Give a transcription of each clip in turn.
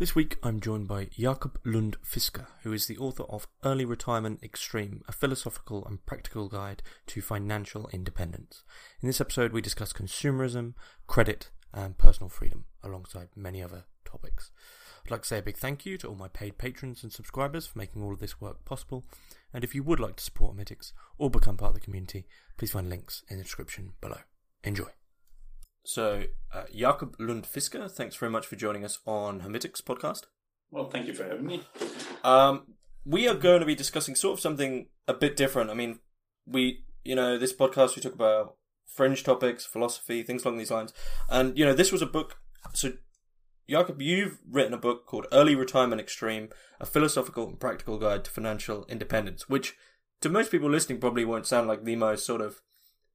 This week I'm joined by Jacob Lund Fisker, who is the author of Early Retirement Extreme, a philosophical and practical guide to financial independence. In this episode, we discuss consumerism, credit, and personal freedom, alongside many other topics. I'd like to say a big thank you to all my paid patrons and subscribers for making all of this work possible. And if you would like to support Hermitix or become part of the community, please find links in the description below. Enjoy. So, uh, Jacob Lund Fisker, thanks very much for joining us on Hermitix podcast. Well, thank you for having me. Um, we are going to be discussing sort of something a bit different. I mean, we, you know, this podcast we talk about fringe topics, philosophy, things along these lines, and you know, this was a book. So, Jacob, you've written a book called Early Retirement Extreme: A Philosophical and Practical Guide to Financial Independence, which to most people listening probably won't sound like the most sort of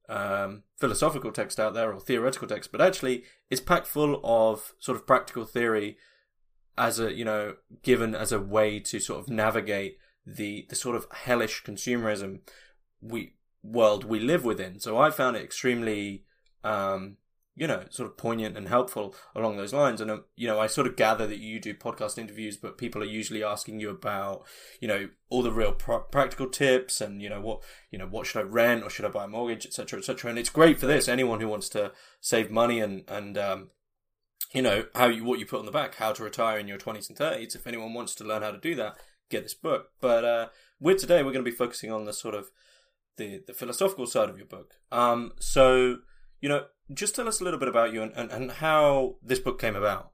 um, philosophical text out there or theoretical text, but actually it's packed full of sort of practical theory as a you know given as a way to sort of navigate the the sort of hellish consumerism we world we live within. So I found it extremely um, you know, sort of poignant and helpful along those lines. And, um, you know, I sort of gather that you do podcast interviews, but people are usually asking you about, you know, all the real pr- practical tips and, you know, what, you know, what should I rent or should I buy a mortgage, etc., etc. And it's great for this. Anyone who wants to save money and, and, um, you know, how you, what you put on the back, how to retire in your 20s and 30s. If anyone wants to learn how to do that, get this book. But, uh, with today, we're going to be focusing on the sort of, the, the philosophical side of your book. Um, so, you know, just tell us a little bit about you and, and, and how this book came about.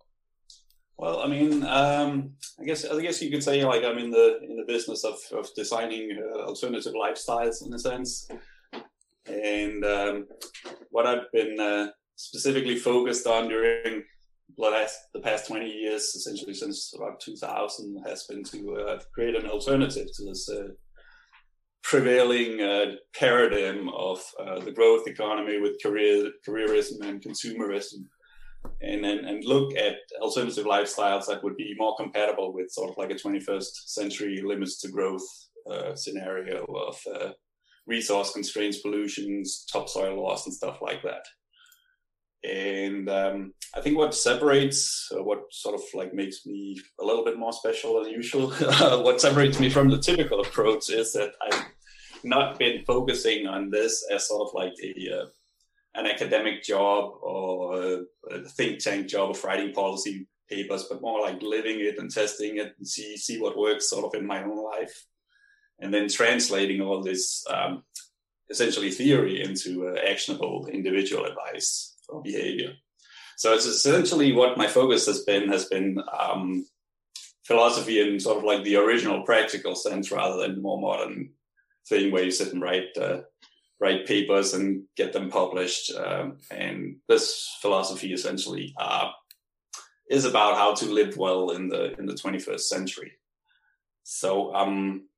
Well, I mean, um, I guess I guess you could say like I'm in the in the business of, of designing uh, alternative lifestyles in a sense, and um, what I've been uh, specifically focused on during the last the past 20 years, essentially since about 2000, has been to uh, create an alternative to this uh, prevailing uh, paradigm of uh, the growth economy with career careerism and consumerism, and, and and look at alternative lifestyles that would be more compatible with sort of like a 21st century limits to growth uh, scenario of uh, resource constraints, pollutions, topsoil loss, and stuff like that. And um, I think what separates, uh, what sort of like makes me a little bit more special than usual, what separates me from the typical approach is that I've not been focusing on this as sort of like a uh, an academic job or a, think tank job of writing policy papers, but more like living it and testing it and see see what works sort of in my own life, and then translating all this um, essentially theory into uh, actionable individual advice behavior. So it's essentially what my focus has been has been um, philosophy in sort of like the original practical sense rather than the more modern thing where you sit and write uh, write papers and get them published. Um, and this philosophy essentially uh, is about how to live well in the in the 21st century. So um,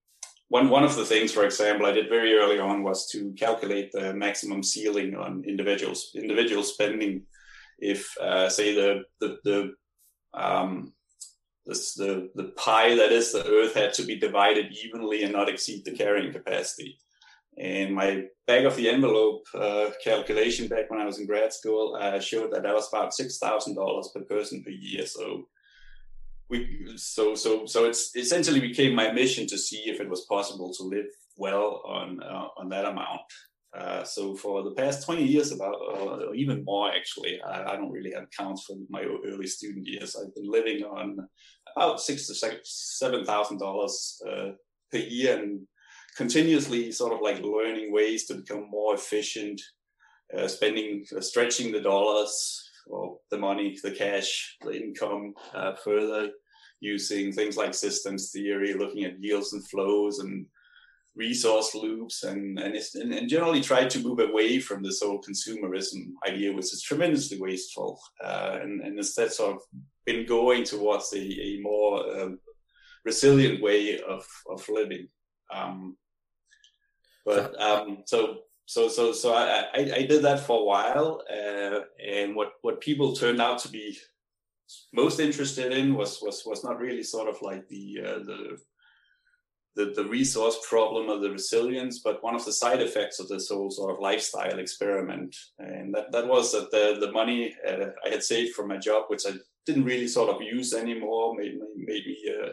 one one of the things, for example, I did very early on was to calculate the maximum ceiling on individuals individual spending. If uh, say the the the um, this, the the pie that is the Earth had to be divided evenly and not exceed the carrying capacity. And my back of the envelope uh, calculation back when I was in grad school uh, showed that that was about six thousand dollars per person per year. So we so so so it's essentially became my mission to see if it was possible to live well on uh, on that amount. Uh, so for the past 20 years, about uh, or even more actually, I, I, don't really have counts from my early student years. I've been living on about six to seven thousand uh, dollars per year, and continuously sort of like learning ways to become more efficient, uh, spending, uh, stretching the dollars, well, the money, the cash, the income uh, further using things like systems theory, looking at yields and flows and resource loops, and and, and, generally try to move away from this whole consumerism idea, which is tremendously wasteful, uh, and, and instead sort of been going towards a, a more um, resilient way of, of living. Um, but um, so so so so I, I, I did that for a while, uh, and what what people turned out to be most interested in was was was not really sort of like the uh, the the, the resource problem or the resilience, but one of the side effects of this whole sort of lifestyle experiment. And that, that was that the, the money uh, I had saved from my job, which I didn't really sort of use anymore. Made made me uh,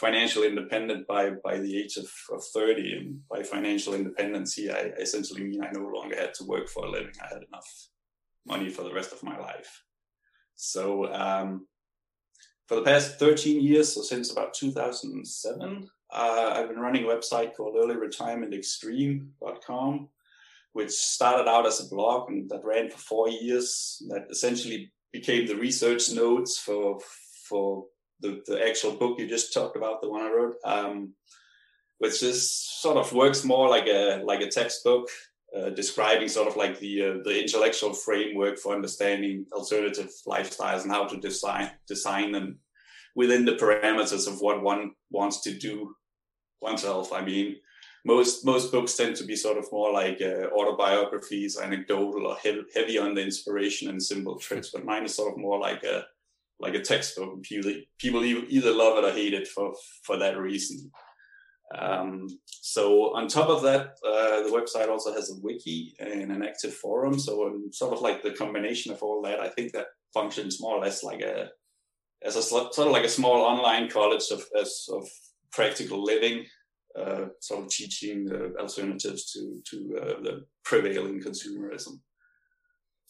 financially independent by by the age of, of 30 and by financial independence I essentially mean I no longer had to work for a living. I had enough money for the rest of my life. So um, for the past 13 years so since about 2007 uh, I've been running a website called earlyretirementextreme.com which started out as a blog and that ran for four years that essentially became the research notes for for the, the actual book you just talked about, the one I wrote, um, which is sort of works more like a like a textbook uh, describing sort of like the uh, the intellectual framework for understanding alternative lifestyles and how to design design them within the parameters of what one wants to do oneself. I mean, most most books tend to be sort of more like uh, autobiographies, anecdotal, or heavy, heavy on the inspiration and simple tricks. But mine is sort of more like a like a textbook. People either love it or hate it for for that reason. Um, so on top of that, uh, the website also has a wiki and an active forum. So sort of like the combination of all that, I think that functions more or less like a as a sort of like a small online college of of practical living, uh, sort of teaching alternatives to to uh, the prevailing consumerism.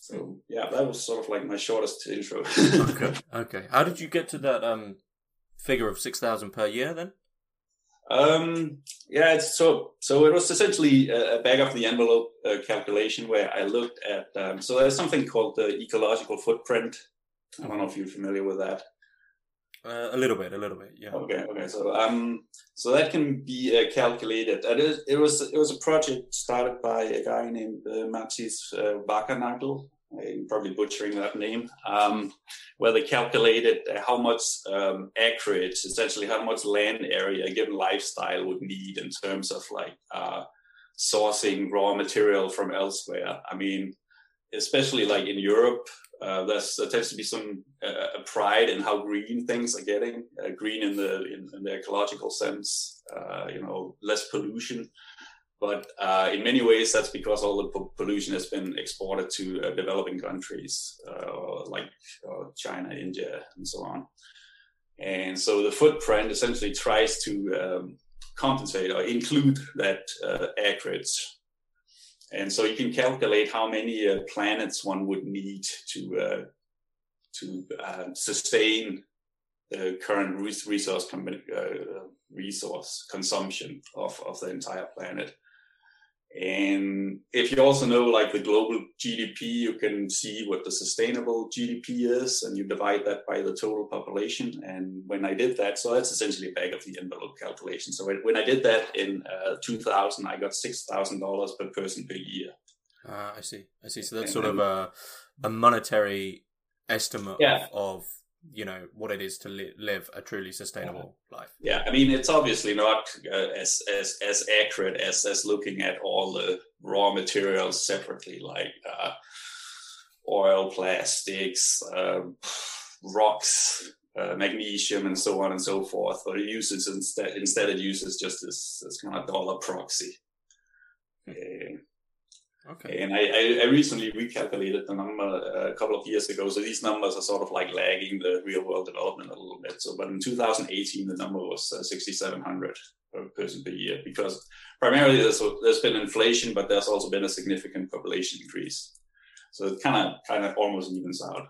So yeah, that was sort of like my shortest intro. okay. Okay. How did you get to that um figure of six thousand per year then? Um, yeah, it's so so it was essentially a, back of the envelope uh, calculation where I looked at. Um, so there's something called the ecological footprint. I don't know if you're familiar with that. Uh, a little bit, a little bit, yeah. Okay, okay. So um, so that can be uh, calculated. And it, was it was a project started by a guy named uh, Mathis uh. I'm probably butchering that name. Um, where they calculated how much um, acreage, essentially how much land area a given lifestyle would need in terms of like uh, sourcing raw material from elsewhere. I mean, especially like in Europe, uh, there's, there tends to be some uh, pride in how green things are getting, uh, green in the in, in, the ecological sense, uh, you know, less pollution. But uh, in many ways, that's because all the po- pollution has been exported to uh, developing countries like China, India, and so on. And so the footprint essentially tries to um, compensate or include that acreage and so you can calculate how many uh, planets one would need to uh, to uh, sustain the current resource com- uh, resource consumption of, of the entire planet. And if you also know like the global GDP, you can see what the sustainable GDP is, and you divide that by the total population. And when I did that, so that's essentially a back of the envelope calculation. So when I did that in uh, 2000, I got six thousand dollars per person per year. Ah, I see. I see. So that's and, sort of a a monetary estimate yeah. of, of you know what it is to li- live a truly sustainable life. Yeah, I mean it's obviously not uh, as as as accurate as as looking at all the raw materials separately, like uh, oil, plastics, um, rocks, uh, magnesium, and so on and so forth. But it uses instead instead it uses just this this kind of dollar proxy. Hmm. Okay. And I, I, recently recalculated the number uh, a couple of years ago. So these numbers are sort of like lagging the real world development a little bit. So, but in 2018, the number was uh, 6,700 per person per year because primarily there's, there's been inflation, but there's also been a significant population increase. So it kind of kind of almost evens out.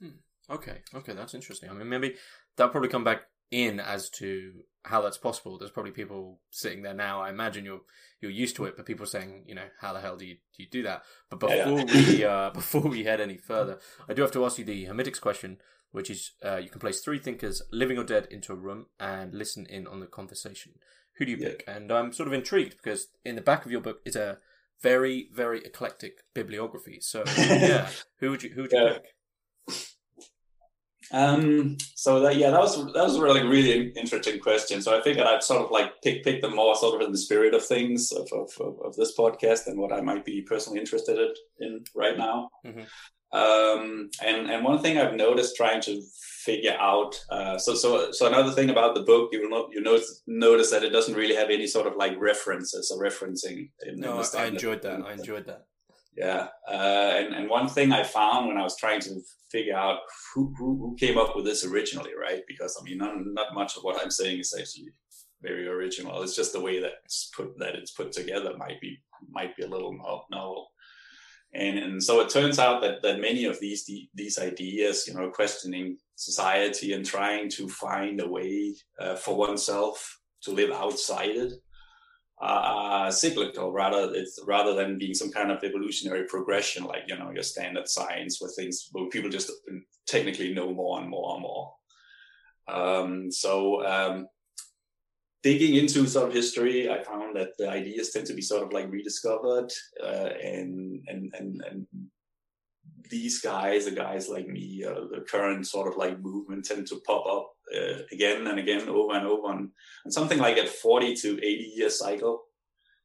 Hmm. Okay, okay, that's interesting. I mean, maybe that'll probably come back in as to how that's possible. There's probably people sitting there now. I imagine you're you're used to it, but people saying, you know, how the hell do you do you do that? But before yeah, yeah. we uh, before we head any further, I do have to ask you the Hermitix question, which is uh, you can place three thinkers, living or dead, into a room and listen in on the conversation. Who do you yeah. pick? And I'm sort of intrigued because in the back of your book is a very very eclectic bibliography. So yeah, who would you who would you pick? Um, so that yeah, that was that was a really really interesting question. So I figured I'd sort of like pick pick them more sort of in the spirit of things of of, of this podcast and what I might be personally interested in right now. Mm-hmm. Um, and and one thing I've noticed trying to figure out. Uh, so so so another thing about the book, you will not you notice notice that it doesn't really have any sort of like references or referencing. In, no, in I enjoyed that. I enjoyed that. Yeah, uh, and and one thing I found when I was trying to figure out who who, who came up with this originally, right? Because I mean, not, not much of what I'm saying is actually very original. It's just the way that it's put that it's put together might be might be a little novel. And, and so it turns out that, that many of these these ideas, you know, questioning society and trying to find a way uh, for oneself to live outside it, uh, cyclical rather it's rather than being some kind of evolutionary progression like you know your standard science where things where people just technically know more and more and more. Um, so um, digging into sort of history i found that the ideas tend to be sort of like rediscovered uh, and and and and these guys, the guys like me, uh, the current sort of like movement tend to pop up uh, again and again over and over and, and something like a 40 to 80 year cycle.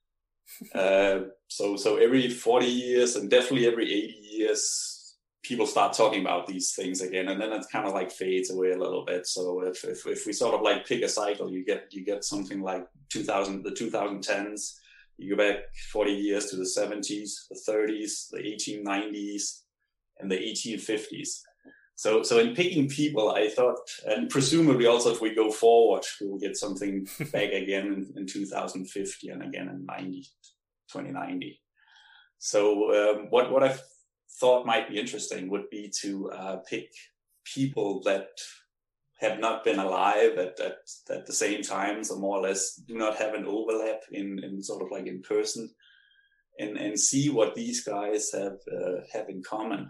uh, so, so every 40 years and definitely every 80 years, people start talking about these things again. And then it kind of like fades away a little bit. So if, if, if we sort of like pick a cycle, you get, you get something like 2000, the 2010s, you go back 40 years to the 70s, the 30s, the 1890s, and the 1850s. So, so in picking people, I thought, and presumably also if we go forward, we will get something back again in, in 2050 and again in 90, 2090. So, um, what what I thought might be interesting would be to uh, pick people that have not been alive at, at, at the same time, so more or less do not have an overlap in, in sort of like in person, and and see what these guys have uh, have in common.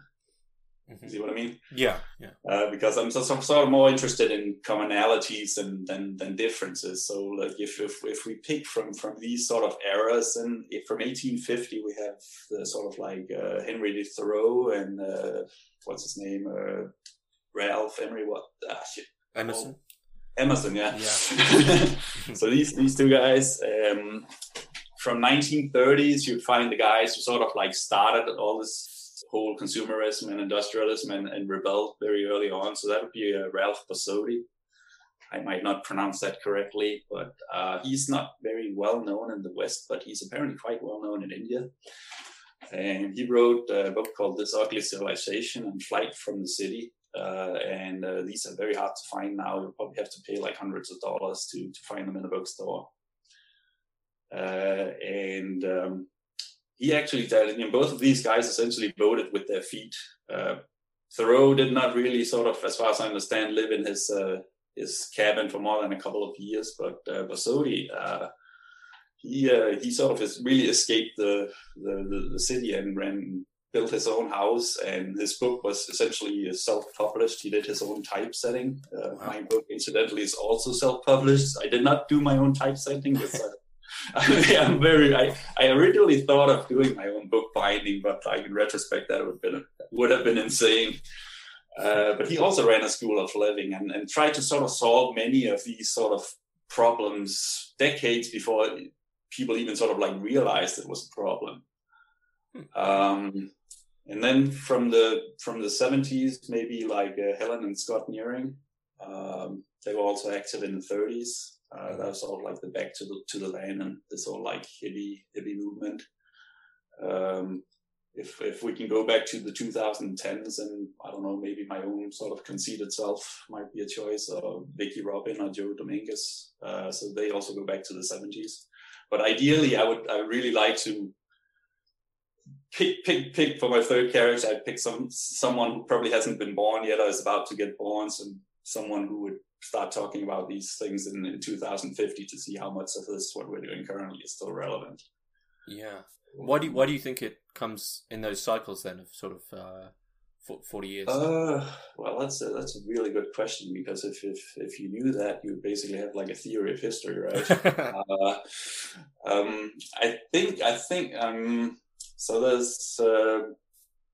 Mm-hmm. See what I mean? Yeah, yeah. Uh, because I'm, so, so, sort of more interested in commonalities than than, than differences. So, like, if, if if we pick from from these sort of eras, and if from 1850 we have the sort of like uh, Henry de Thoreau and uh, what's his name, uh, Ralph Emery, what? Ah, shit. Emerson. Oh, Emerson, yeah. Yeah. so these these two guys. Um, from 1930s, you'd find the guys who sort of like started all this whole consumerism and industrialism and, and rebelled very early on. So that would be uh, Ralph Borsodi. I might not pronounce that correctly, but uh, he's not very well known in the West, but he's apparently quite well known in India. And he wrote a book called This Ugly Civilization and Flight from the City. Uh, and uh, these are very hard to find now. You'll probably have to pay like hundreds of dollars to, to find them in a bookstore. Uh, and um, he actually you know, both of these guys essentially voted with their feet. Uh, Thoreau did not really sort of, as far as I understand, live in his uh, his cabin for more than a couple of years, but uh, Borsodi, uh, he uh, he sort of has really escaped the, the, the, the city and ran built his own house. And his book was essentially self-published. He did his own typesetting. Uh, wow. my book incidentally is also self-published. I did not do my own typesetting but uh, I'm very. I, I originally thought of doing my own book binding, but like in retrospect, that would have been would have been insane. Uh, but he also ran a school of living and, and tried to sort of solve many of these sort of problems decades before people even sort of like realized it was a problem. Um, and then from the from the 70s, maybe like uh, Helen and Scott Nearing, um, they were also active in the 30s. Uh, that was like the back to the to the land and this whole like heavy heavy movement. Um, if if we can go back to the 2010s and I don't know maybe my own sort of conceited self might be a choice or Vicki Robin or Joe Dominguez. Uh, so they also go back to the 70s. But ideally, I would I really like to pick pick pick for my third character. I'd pick some someone who probably hasn't been born yet or is about to get born. So someone who would start talking about these things in, in 2050 to see how much of this what we're doing currently is still relevant. Yeah. Why do you, why do you think it comes in those cycles then of sort of uh, 40 years? Uh, well, that's a, that's a really good question because if, if, if you knew that, you basically have like a theory of history, right? uh, um, I think, I think, um, so there's, uh,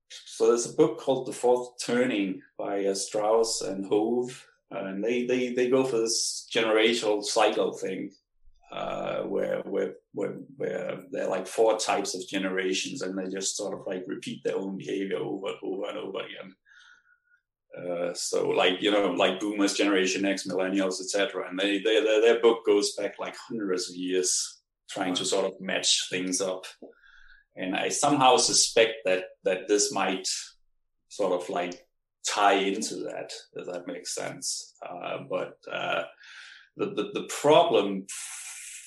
so there's a book called The Fourth Turning by uh, Strauss and Howe and they they they go for this generational cycle thing uh, where where where where there are like four types of generations and they just sort of like repeat their own behavior over and over and over again. Uh, so like you know like boomers generation x millennials etc and they, they their, their book goes back like hundreds of years trying to sort of match things up. And I somehow suspect that that this might sort of like tie into that. if that makes sense? Uh, but uh, the, the the problem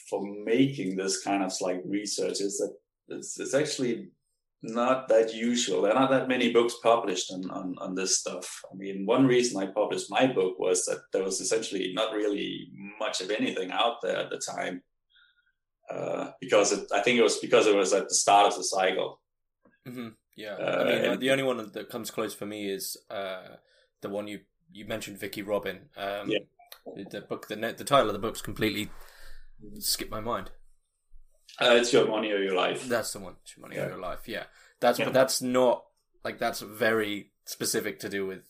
for making this kind of like research is that it's, it's actually not that usual. There are not that many books published on, on, on this stuff. I mean, one reason I published my book was that there was essentially not really much of anything out there at the time. Uh, because it, I think it was because it was at the start of the cycle. Mm-hmm. Yeah, uh, I mean, and, the only one that comes close for me is uh, the one you you mentioned, Vicki Robin. Um, yeah. The book, the the title of the book's completely skipped my mind. Uh, it's your money or your life. That's the one. It's your money yeah. or your life. Yeah, that's yeah. but that's not like that's very specific to do with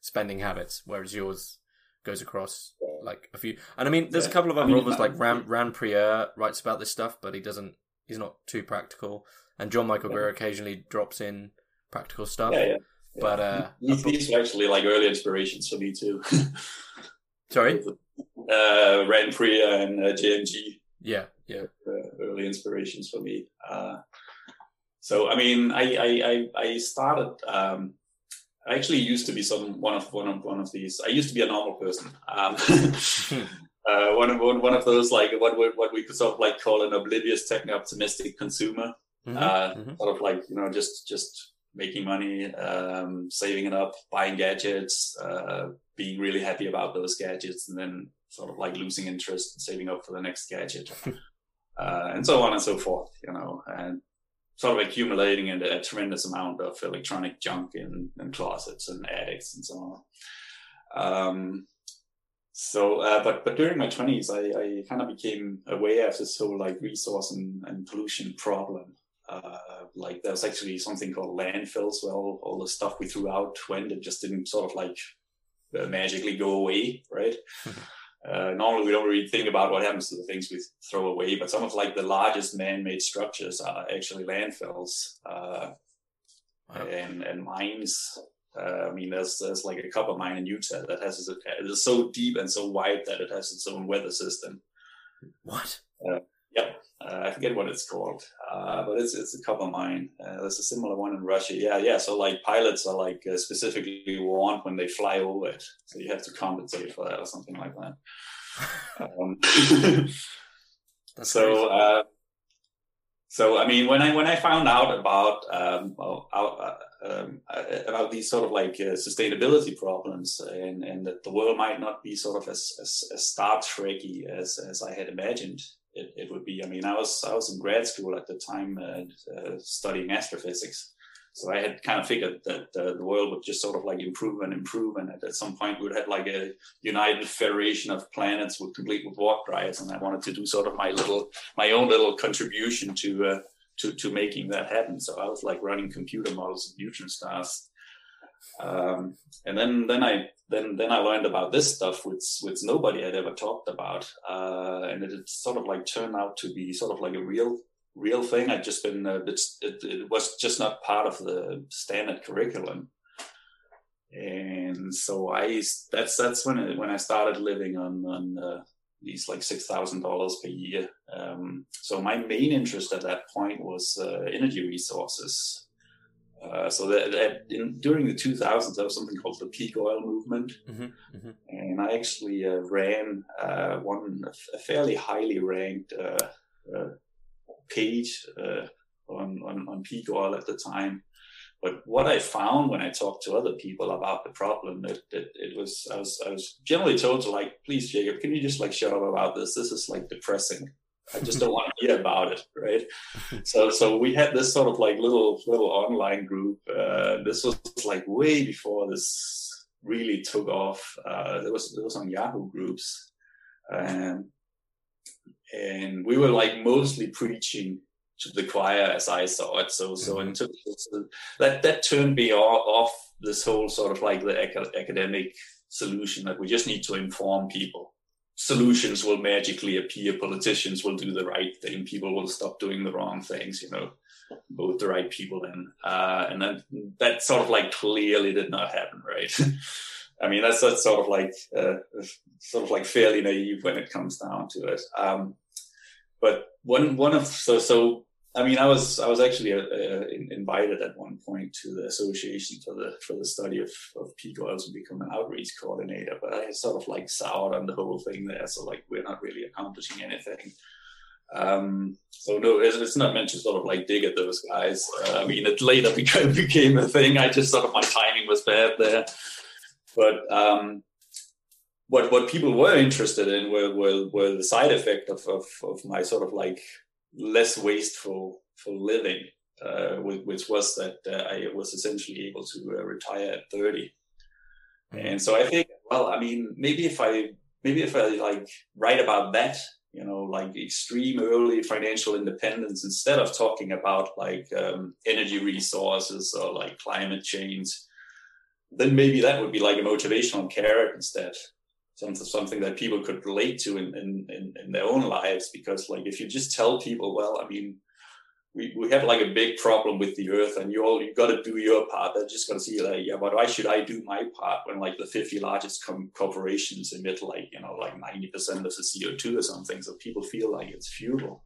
spending habits, whereas yours goes across like a few. And I mean, there's yeah. a couple of other I mean, authors like Ran, Ran Prieur writes about this stuff, but he doesn't. He's not too practical. And John Michael Greer occasionally drops in practical stuff. Yeah, yeah. But uh, these, these are actually like early inspirations for me too. Sorry, uh, Prieur and uh, JMG. Yeah, yeah. Uh, early inspirations for me. Uh, so I mean, I I I, started. Um, I actually used to be some one of one of one of these. I used to be a normal person. Um, uh, one of one, one of those like what what we could sort of like call an oblivious techno optimistic consumer. Mm-hmm, uh, mm-hmm. Sort of like you know just just making money, um, saving it up, buying gadgets, uh, being really happy about those gadgets, and then sort of like losing interest and saving up for the next gadget, uh, and so on and so forth. You know, and sort of accumulating a, a tremendous amount of electronic junk in, in, closets and attics and so on. Um, so, uh, but but during my twenties, I, I kind of became aware of this whole like resource and, and pollution problem. Uh, like there's actually something called landfills where all, all the stuff we threw out went and just didn't sort of like uh, magically go away, right? Uh, normally, we don't really think about what happens to the things we throw away, but some of like the largest man-made structures are actually landfills uh, wow. and and mines. Uh, I mean, there's there's like a copper mine in Utah that has it is so deep and so wide that it has its own weather system. What? Uh, yep. Uh, I forget what it's called, uh, but it's it's a copper mine. Uh, there's a similar one in Russia. Yeah, yeah. So like pilots are like uh, specifically warned when they fly over it, so you have to compensate for that or something like that. um, so, uh, so I mean, when I when I found out about um, uh, um, about these sort of like sustainability problems and and that the world might not be sort of as as, as Star Trekky as as I had imagined it, it would be. I mean, I was I was in grad school at the time uh, uh, studying astrophysics, so I had kind of figured that uh, the world would just sort of like improve and improve, and at, at some point we would have like a united federation of planets with complete with warp drives, and I wanted to do sort of my little my own little contribution to. To, to making that happen. So I was like running computer models of neutron stars. Um, and then, then I then then I learned about this stuff which which nobody had ever talked about, uh, and it, it, sort of like turned out to be sort of like a real real thing. I'd just been uh, it, it was just not part of the standard curriculum, and so I that's that's when it, when I started living on on uh, these like six thousand dollars per year. Um, so my main interest at that point was uh, energy resources. Uh, so that, that in, during the 2000s, there was something called the peak oil movement, mm-hmm, mm-hmm. and I actually uh, ran uh, one a fairly highly ranked uh, uh, page on, on, on peak oil at the time. But what I found when I talked to other people about the problem, it, it, it was I was I was generally told to like, please Jacob, can you just like shut up about this? This is like depressing. I just don't want to hear about it, right? so, so we had this sort of like little little online group. Uh, this was like way before this really took off. Uh, there was there was on Yahoo groups, um, and we were like mostly preaching to the choir as I saw it. So, so mm-hmm. into, so that that turned me off this whole sort of like the academic solution that we just need to inform people solutions will magically appear. Politicians will do the right thing. People will stop doing the wrong things, you know, both the right people in. Uh, and then that sort of like clearly did not happen, right? I mean, that's, that's sort of like, uh, sort of like fairly naive when it comes down to it. Um, but one, one of, so, so, I mean, I was I was actually uh, uh invited at one point to the association for the for the study of of peak oils and become an outreach coordinator, but I sort of like soured on the whole thing there. So like we're not really accomplishing anything. Um, so no, it's, it's, not meant to sort of like dig at those guys. Uh, I mean, it later became, became a thing. I just sort of my timing was bad there. But um, what what people were interested in were were, were the side effect of, of, of my sort of like less wasteful for living, uh, which was that uh, I was essentially able to uh, retire at 30. Mm-hmm. And so I think, well, I mean, maybe if I maybe if I like write about that you know, like extreme early financial independence instead of talking about like um, energy resources or like climate change, then maybe that would be like a motivational carrot instead. Something, that people could relate to in, in, in their own lives. Because like if you just tell people, well, I mean, we, we have like a big problem with the earth and you all you got to do your part. They're just going to see like yeah but why should i do my part when like the 50 largest com- corporations emit like you know like 90% of the co2 or something? So people feel like it's futile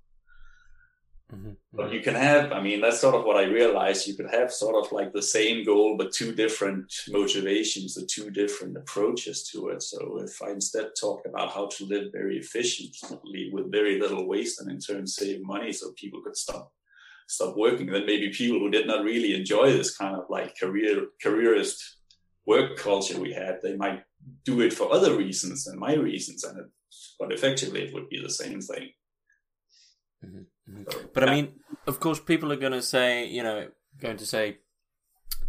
mm-hmm. but you can have i mean that's sort of what i realized you could have sort of like the same goal but two different motivations the two different approaches to it so if i instead talked about how to live very efficiently with very little waste and in turn save money so people could stop stop working, then maybe people who did not really enjoy this kind of like career careerist work culture we had, they might do it for other reasons than my reasons, and it, but effectively it would be the same thing. Mm-hmm. But. I mean, of course, people are going to say, you know, going to say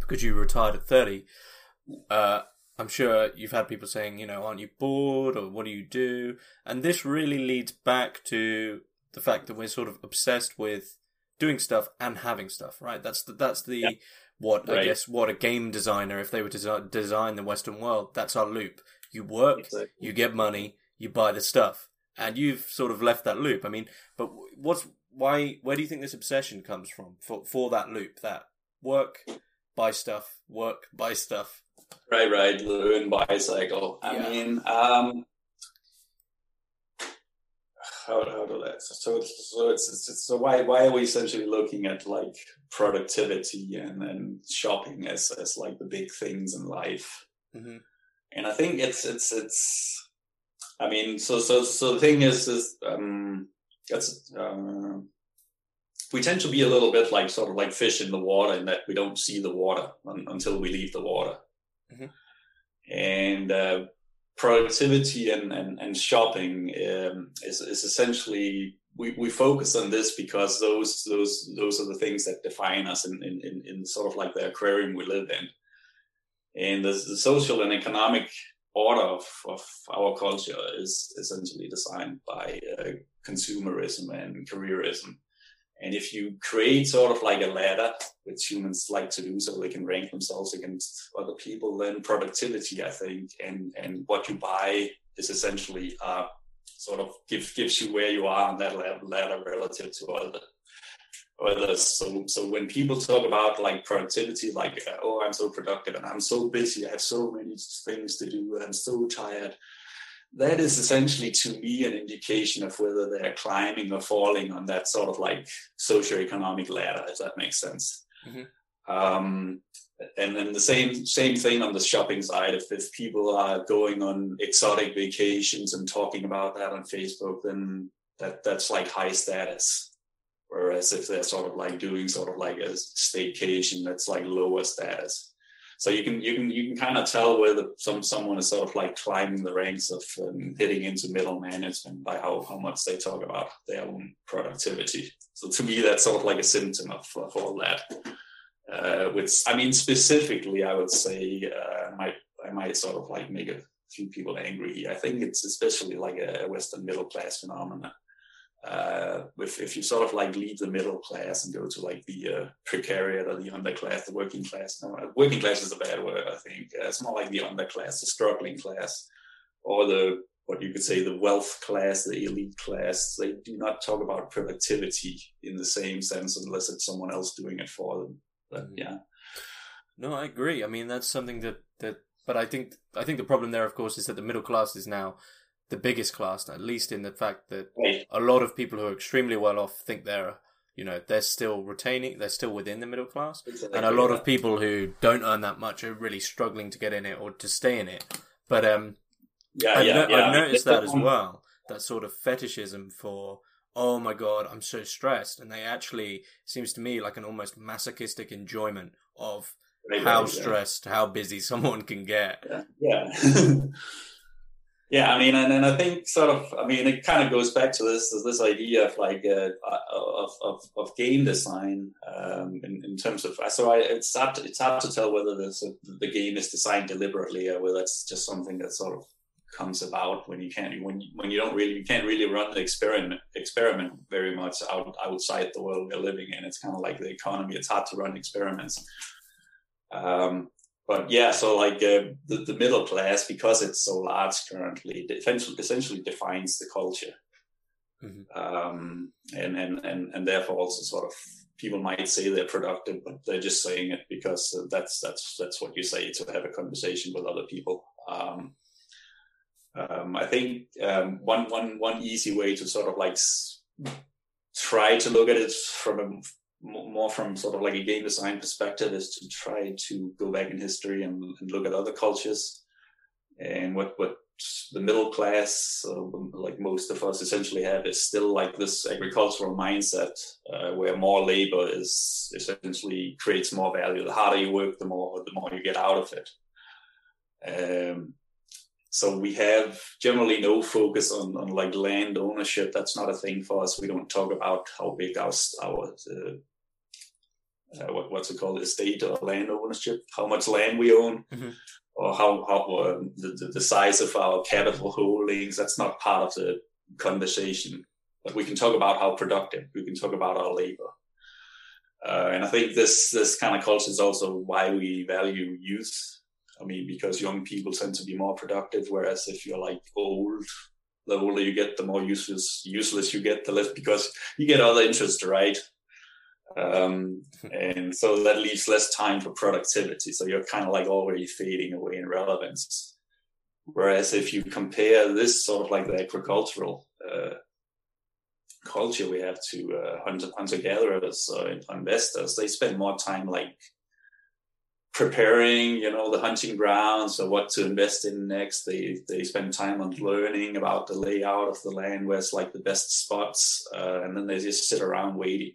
because you retired at thirty. Uh, I'm sure you've had people saying, you know, aren't you bored or what do you do? And this really leads back to the fact that we're sort of obsessed with doing stuff and having stuff, right? That's the, that's the yeah. what right. I guess what a game designer, if they were to design the Western world, that's our loop. You work, exactly. you get money, you buy the stuff, and you've sort of left that loop. I mean, but what's why? Where do you think this obsession comes from for for that loop? That work, buy stuff, work, buy stuff. Right, right. Learn bicycle. I yeah. mean, um, how, how do that so so it's, it's, so why why are we essentially looking at like productivity and and shopping as as like the big things in life mm-hmm. and i think it's it's it's i mean so so so the thing is is um it's uh, we tend to be a little bit like sort of like fish in the water in that we don't see the water un- until we leave the water mm-hmm. and uh, productivity and, and, and shopping um, is, is essentially we, we focus on this because those those those are the things that define us in, in, in sort of like the aquarium we live in. And the, the social and economic order of, of our culture is essentially designed by uh, consumerism and careerism. And if you create sort of like a ladder, which humans like to do so they can rank themselves against other people, then productivity, I think, and, and what you buy is essentially uh, sort of give, gives you where you are on that ladder relative to other others. So, so when people talk about like productivity, like, oh, I'm so productive and I'm so busy, I have so many things to do, I'm so tired that is essentially to me an indication of whether they're climbing or falling on that sort of like socioeconomic ladder, if that makes sense. Mm-hmm. Um, and then the same same thing on the shopping side. If if people are going on exotic vacations and talking about that on Facebook, then that that's like high status. Whereas if they're sort of like doing sort of like a staycation, that's like lower status. So you can you can you can kind of tell whether some someone is sort of like climbing the ranks of um, hitting into middle management by how, how much they talk about their own productivity. So to me, that's sort of like a symptom of, of all that. Uh, which I mean, specifically, I would say uh, might I might sort of like make a few people angry. I think it's especially like a Western middle class phenomenon uh, if, if you sort of like leave the middle class and go to like the uh, precariat or the underclass, the working class. No, working class is a bad word, I think. Uh, it's more like the underclass, the struggling class, or the what you could say the wealth class, the elite class. They do not talk about productivity in the same sense unless it's someone else doing it for them. But mm-hmm. yeah. No, I agree. I mean, that's something that that. But I think I think the problem there, of course, is that the middle class is now the biggest class, at least in the fact that a lot of people who are extremely well off think they're you know they're still retaining, they're still within the middle class, Exactly, and a lot of people who don't earn that much are really struggling to get in it or to stay in it. But um, yeah, I've, yeah, no- yeah. I've noticed that as Um, well. That sort of fetishism for, oh my god, I'm so stressed, and they actually seems to me like an almost masochistic enjoyment of right, how stressed, how busy someone can get. Yeah. Yeah. I mean, and, and I think sort of, I mean, it kind of goes back to this this idea of like uh, of, of of game design um, in, in terms of. So I, it's hard to, it's hard to tell whether this, the game is designed deliberately or whether it's just something that sort of comes about when you can't when you, when you don't really you can't really run the experiment experiment very much out, outside the world we're living in. It's kind of like the economy. It's hard to run experiments. Um, but yeah, so like uh, the, the middle class, because it's so large currently, essentially, essentially defines the culture. Mhm. Um, and, and, and, and therefore also sort of people might say they're productive, but they're just saying it because that's, that's, that's what you say to have a conversation with other people. Um, um, I think um, one, one, one easy way to sort of like try to look at it from a more from sort of like a game design perspective is to try to go back in history and, and look at other cultures. And what what the middle class uh, like most of us essentially have is still like this agricultural mindset uh, where more labor is essentially creates more value. The harder you work the more the more you get out of it. Um, so we have generally no focus on, on like land ownership. That's not a thing for us. We don't talk about how big our our uh, uh, what, what's it called, estate or land ownership, how much land we own, Mhm. or how, how um, the, the, the size of our capital holdings. That's not part of the conversation. But we can talk about how productive, we can talk about our labor. Uh, and I think this, this kind of culture is also why we value youth. I mean, because young people tend to be more productive, whereas if you're like old, the older you get, the more useless useless you get, the less because you get other interests, right? Um, and so that leaves less time for productivity. So you're kind of like already fading away in relevance. Whereas if you compare this sort of like the agricultural uh, culture we have to uh, hunter hunter gatherers, uh, investors, they spend more time like preparing, you know, the hunting grounds or what to invest in next. They they spend time on learning about the layout of the land, where's like the best spots, uh, and then they just sit around waiting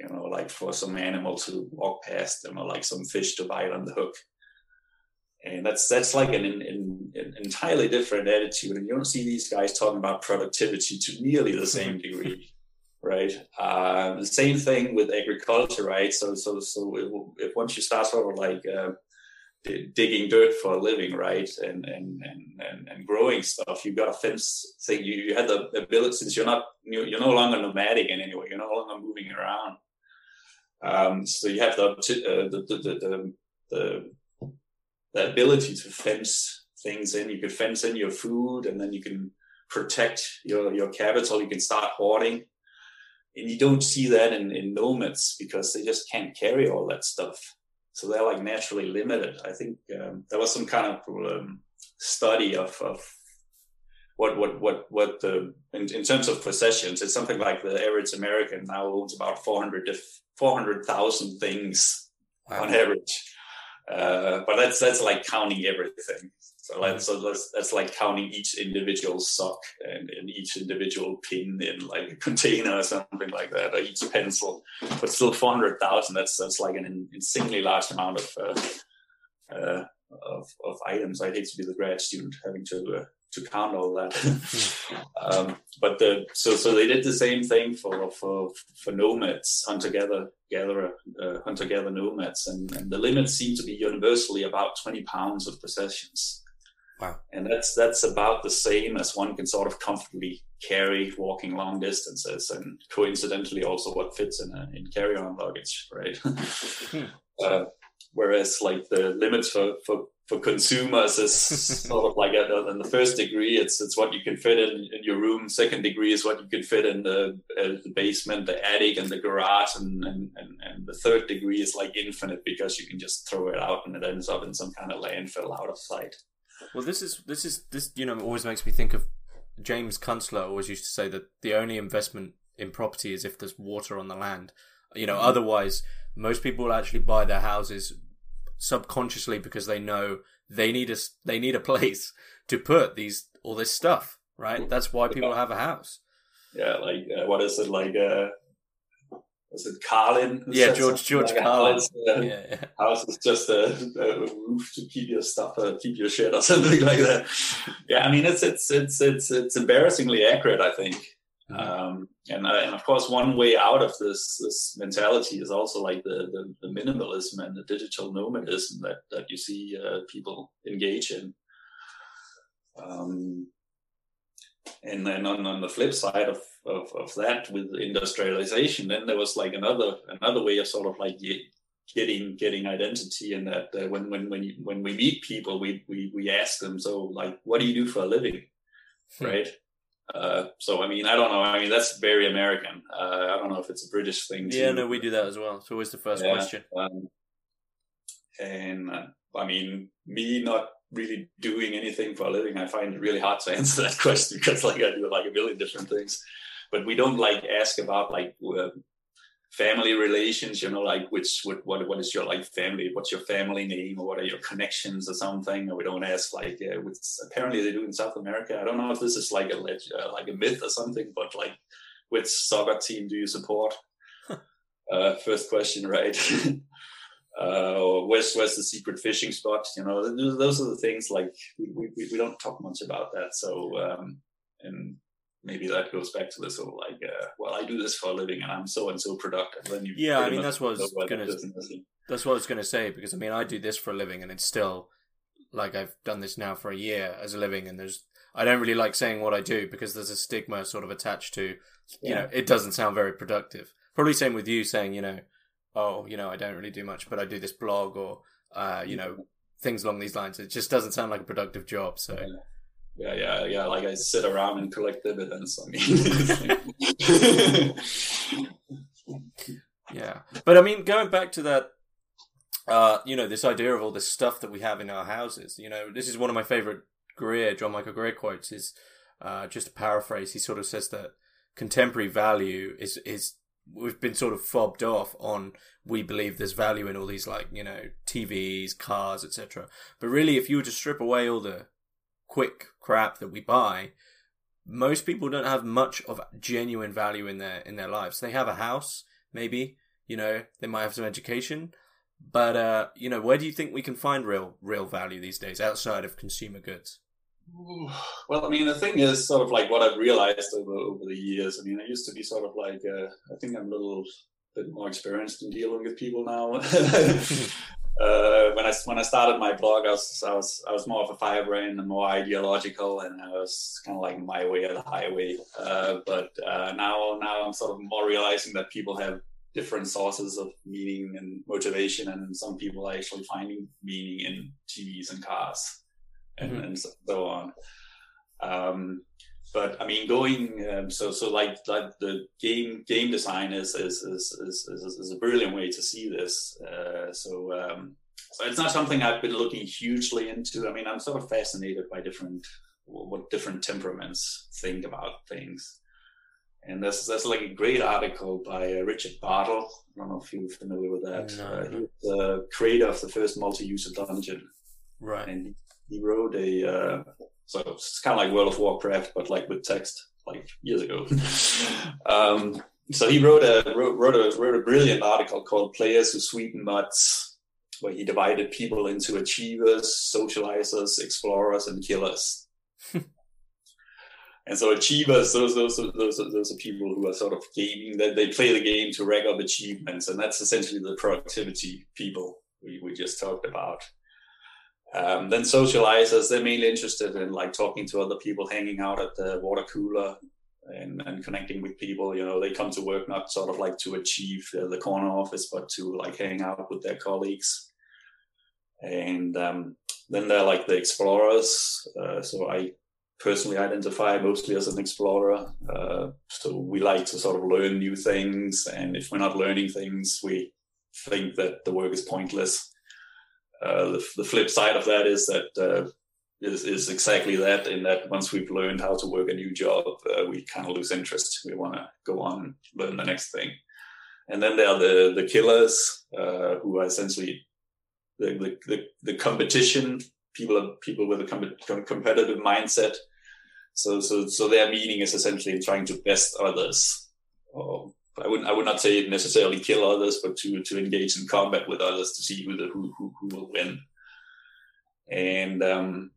you know, like for some animal to walk past them or like some fish to bite on the hook. And that's that's like an, an, an entirely different attitude. And you don't see these guys talking about productivity to nearly the same degree, right? Uh, the same thing with agriculture, right? So so so if, if once you start sort of like uh, d- digging dirt for a living, right, and and and and, growing stuff, you've got a fence thing. You, you had the ability since you're not you're no longer nomadic in any way. You're no longer moving around. Um, so you have the, uh, the, the, the, the, ability to fence things in. You could fence in your food and then you can protect your, your capital. You can start hoarding. And you don't see that in, in nomads because they just can't carry all that stuff. So they're like naturally limited. I think um, there was some kind of um, study of, of what what what what the in, in terms of possessions, it's something like the average American now owns about 400 400,000 things Wow. on average. Uh, but that's that's like counting everything. So that's so that's, that's like counting each individual sock and, and each individual pin in like a container or something like that, or each pencil. But still, four hundred thousand. That's that's like an insanely large amount of uh, uh, of, of items. I hate to be the grad student having to uh, to count all that. um, but the so so they did the same thing for for for nomads, hunter gatherer gatherer uh, hunter gatherer nomads, and, and the limits seem to be universally about twenty pounds of possessions. Wow. And that's that's about the same as one can sort of comfortably carry walking long distances, and coincidentally also what fits in a, in carry-on luggage, right? uh, whereas like the limits for for for consumers is sort of like in the first degree, it's it's what you can fit in, in your room. Second degree is what you can fit in the, uh, the basement, the attic, and the garage, and, and and and the third degree is like infinite because you can just throw it out and it ends up in some kind of landfill out of sight. Well, this is this is this you know always makes me think of James Kunstler always used to say that the only investment in property is if there's water on the land. You know, mm-hmm. otherwise, most people will actually buy their houses subconsciously because they know they need a they need a place to put these all this stuff. Right. That's why people have a house. Yeah, like uh, what is it like? Uh, was it Carlin? Yeah, George George like Carlin. House, uh, yeah, yeah. house is just a, a, roof to keep your stuff, uh, keep your shit, or something like that. yeah, I mean it's it's it's it's it's embarrassingly accurate. I think. Mm-hmm. Um, and, uh, and of course, one way out of this this mentality is also like the, the, the minimalism and the digital nomadism that that you see uh, people engage in. Um, and then on, on the flip side of, of, of that with industrialization then there was like another another way of sort of like getting getting identity in that uh, when when when you, when we meet people we, we we ask them so like what do you do for a living hmm. right uh, so I mean, I don't know. I mean, that's very American. Uh, I don't know if it's a British thing. Yeah, no, we do that as well. It's always the first yeah, question. Um, and uh, I mean, me not really doing anything for a living, I find it really hard to answer that question because like I do like a million different things. But we don't like ask about like family relations, you know, like which what what what is your like family? What's your family name or what are your connections or something? Or we don't ask like uh, which apparently they do in South America. I don't know if this is like a uh, like a myth or something, but like which soccer team do you support? uh, first question, right? uh, or where's where's the secret fishing spot? You know, those are the things like we, we, we don't talk much about that. So um, and maybe that goes back to this whole like, uh, well, I do this for a living and I'm so and so productive. Then you yeah, I mean that's what I was gonna that's what I was gonna say because I mean I do this for a living and it's still like I've done this now for a year as a living and there's I don't really like saying what I do because there's a stigma sort of attached to you yeah. know it doesn't sound very productive. Probably same with you saying you know oh, you know, I don't really do much, but I do this blog or, uh, you know, things along these lines. It just doesn't sound like a productive job. So. Yeah, yeah, yeah. Yeah. Like I sit around and collect dividends. I mean, yeah. But I mean, going back to that, uh, you know, this idea of all this stuff that we have in our houses. You know, this is one of my favorite Greer, John Michael Greer quotes. Is uh, just a paraphrase. He sort of says that contemporary value is is we've been sort of fobbed off on we believe there's value in all these like you know TVs, cars, etc. But really, if you were to strip away all the quick crap that we buy, most people don't have much of genuine value in their in their lives. They have a house, maybe you know they might have some education, but uh, you know where do you think we can find real real value these days outside of consumer goods? Well, I mean, the thing is sort of like what I've realized over over the years. I mean, I used to be sort of like uh, I think I'm a little bit more experienced in dealing with people now. uh, when I when I started my blog, I was I was I was more of a firebrain and more ideological, and I was kind of like my way or the highway. Uh, but uh, now now I'm sort of more realizing that people have different sources of meaning and motivation, and some people are actually finding meaning in TVs and cars and, mm-hmm. and so on. Um, but I mean, going um, so so like like the game game design is is is is, is, is a brilliant way to see this. Uh, so um, so it's not something I've been looking hugely into. I mean, I'm sort of fascinated by different what different temperaments think about things. And there's there's like a great article by uh, Richard Bartle. I don't know if you're familiar with that. No. Uh, he's the creator of the first multi-user dungeon. Right. And he wrote a uh, so it's kind of like World of Warcraft, but like with text, like years ago. um, so he wrote a wrote, wrote a wrote a brilliant article called "Players Who Suit MUDs," where he divided people into achievers, socializers, explorers, and killers. and so achievers, those those those those are people who are sort of gaming that they play the game to rack up achievements, and that's essentially the productivity people we, we just talked about. Um, then socializers, they're mainly interested in like talking to other people, hanging out at the water cooler and, and connecting with people. You know, they come to work not sort of like to achieve the, the corner office, but to like hang out with their colleagues. And um, then they're like the explorers. Uh, so I personally identify mostly as an explorer. Uh, so we like to sort of learn new things. And if we're not learning things, we think that the work is pointless. Uh, the, the, flip side of that is that uh, is, is exactly that. In that once we've learned how to work a new job, uh, we kind of lose interest. We want to go on and learn the next thing. And then there are the the killers uh, who are essentially the, the the, the competition people are people with a com- competitive mindset. So so so their meaning is essentially trying to best others. Or I wouldn't I would not say necessarily kill others, but to to engage in combat with others to see who the who who, who will win. And um,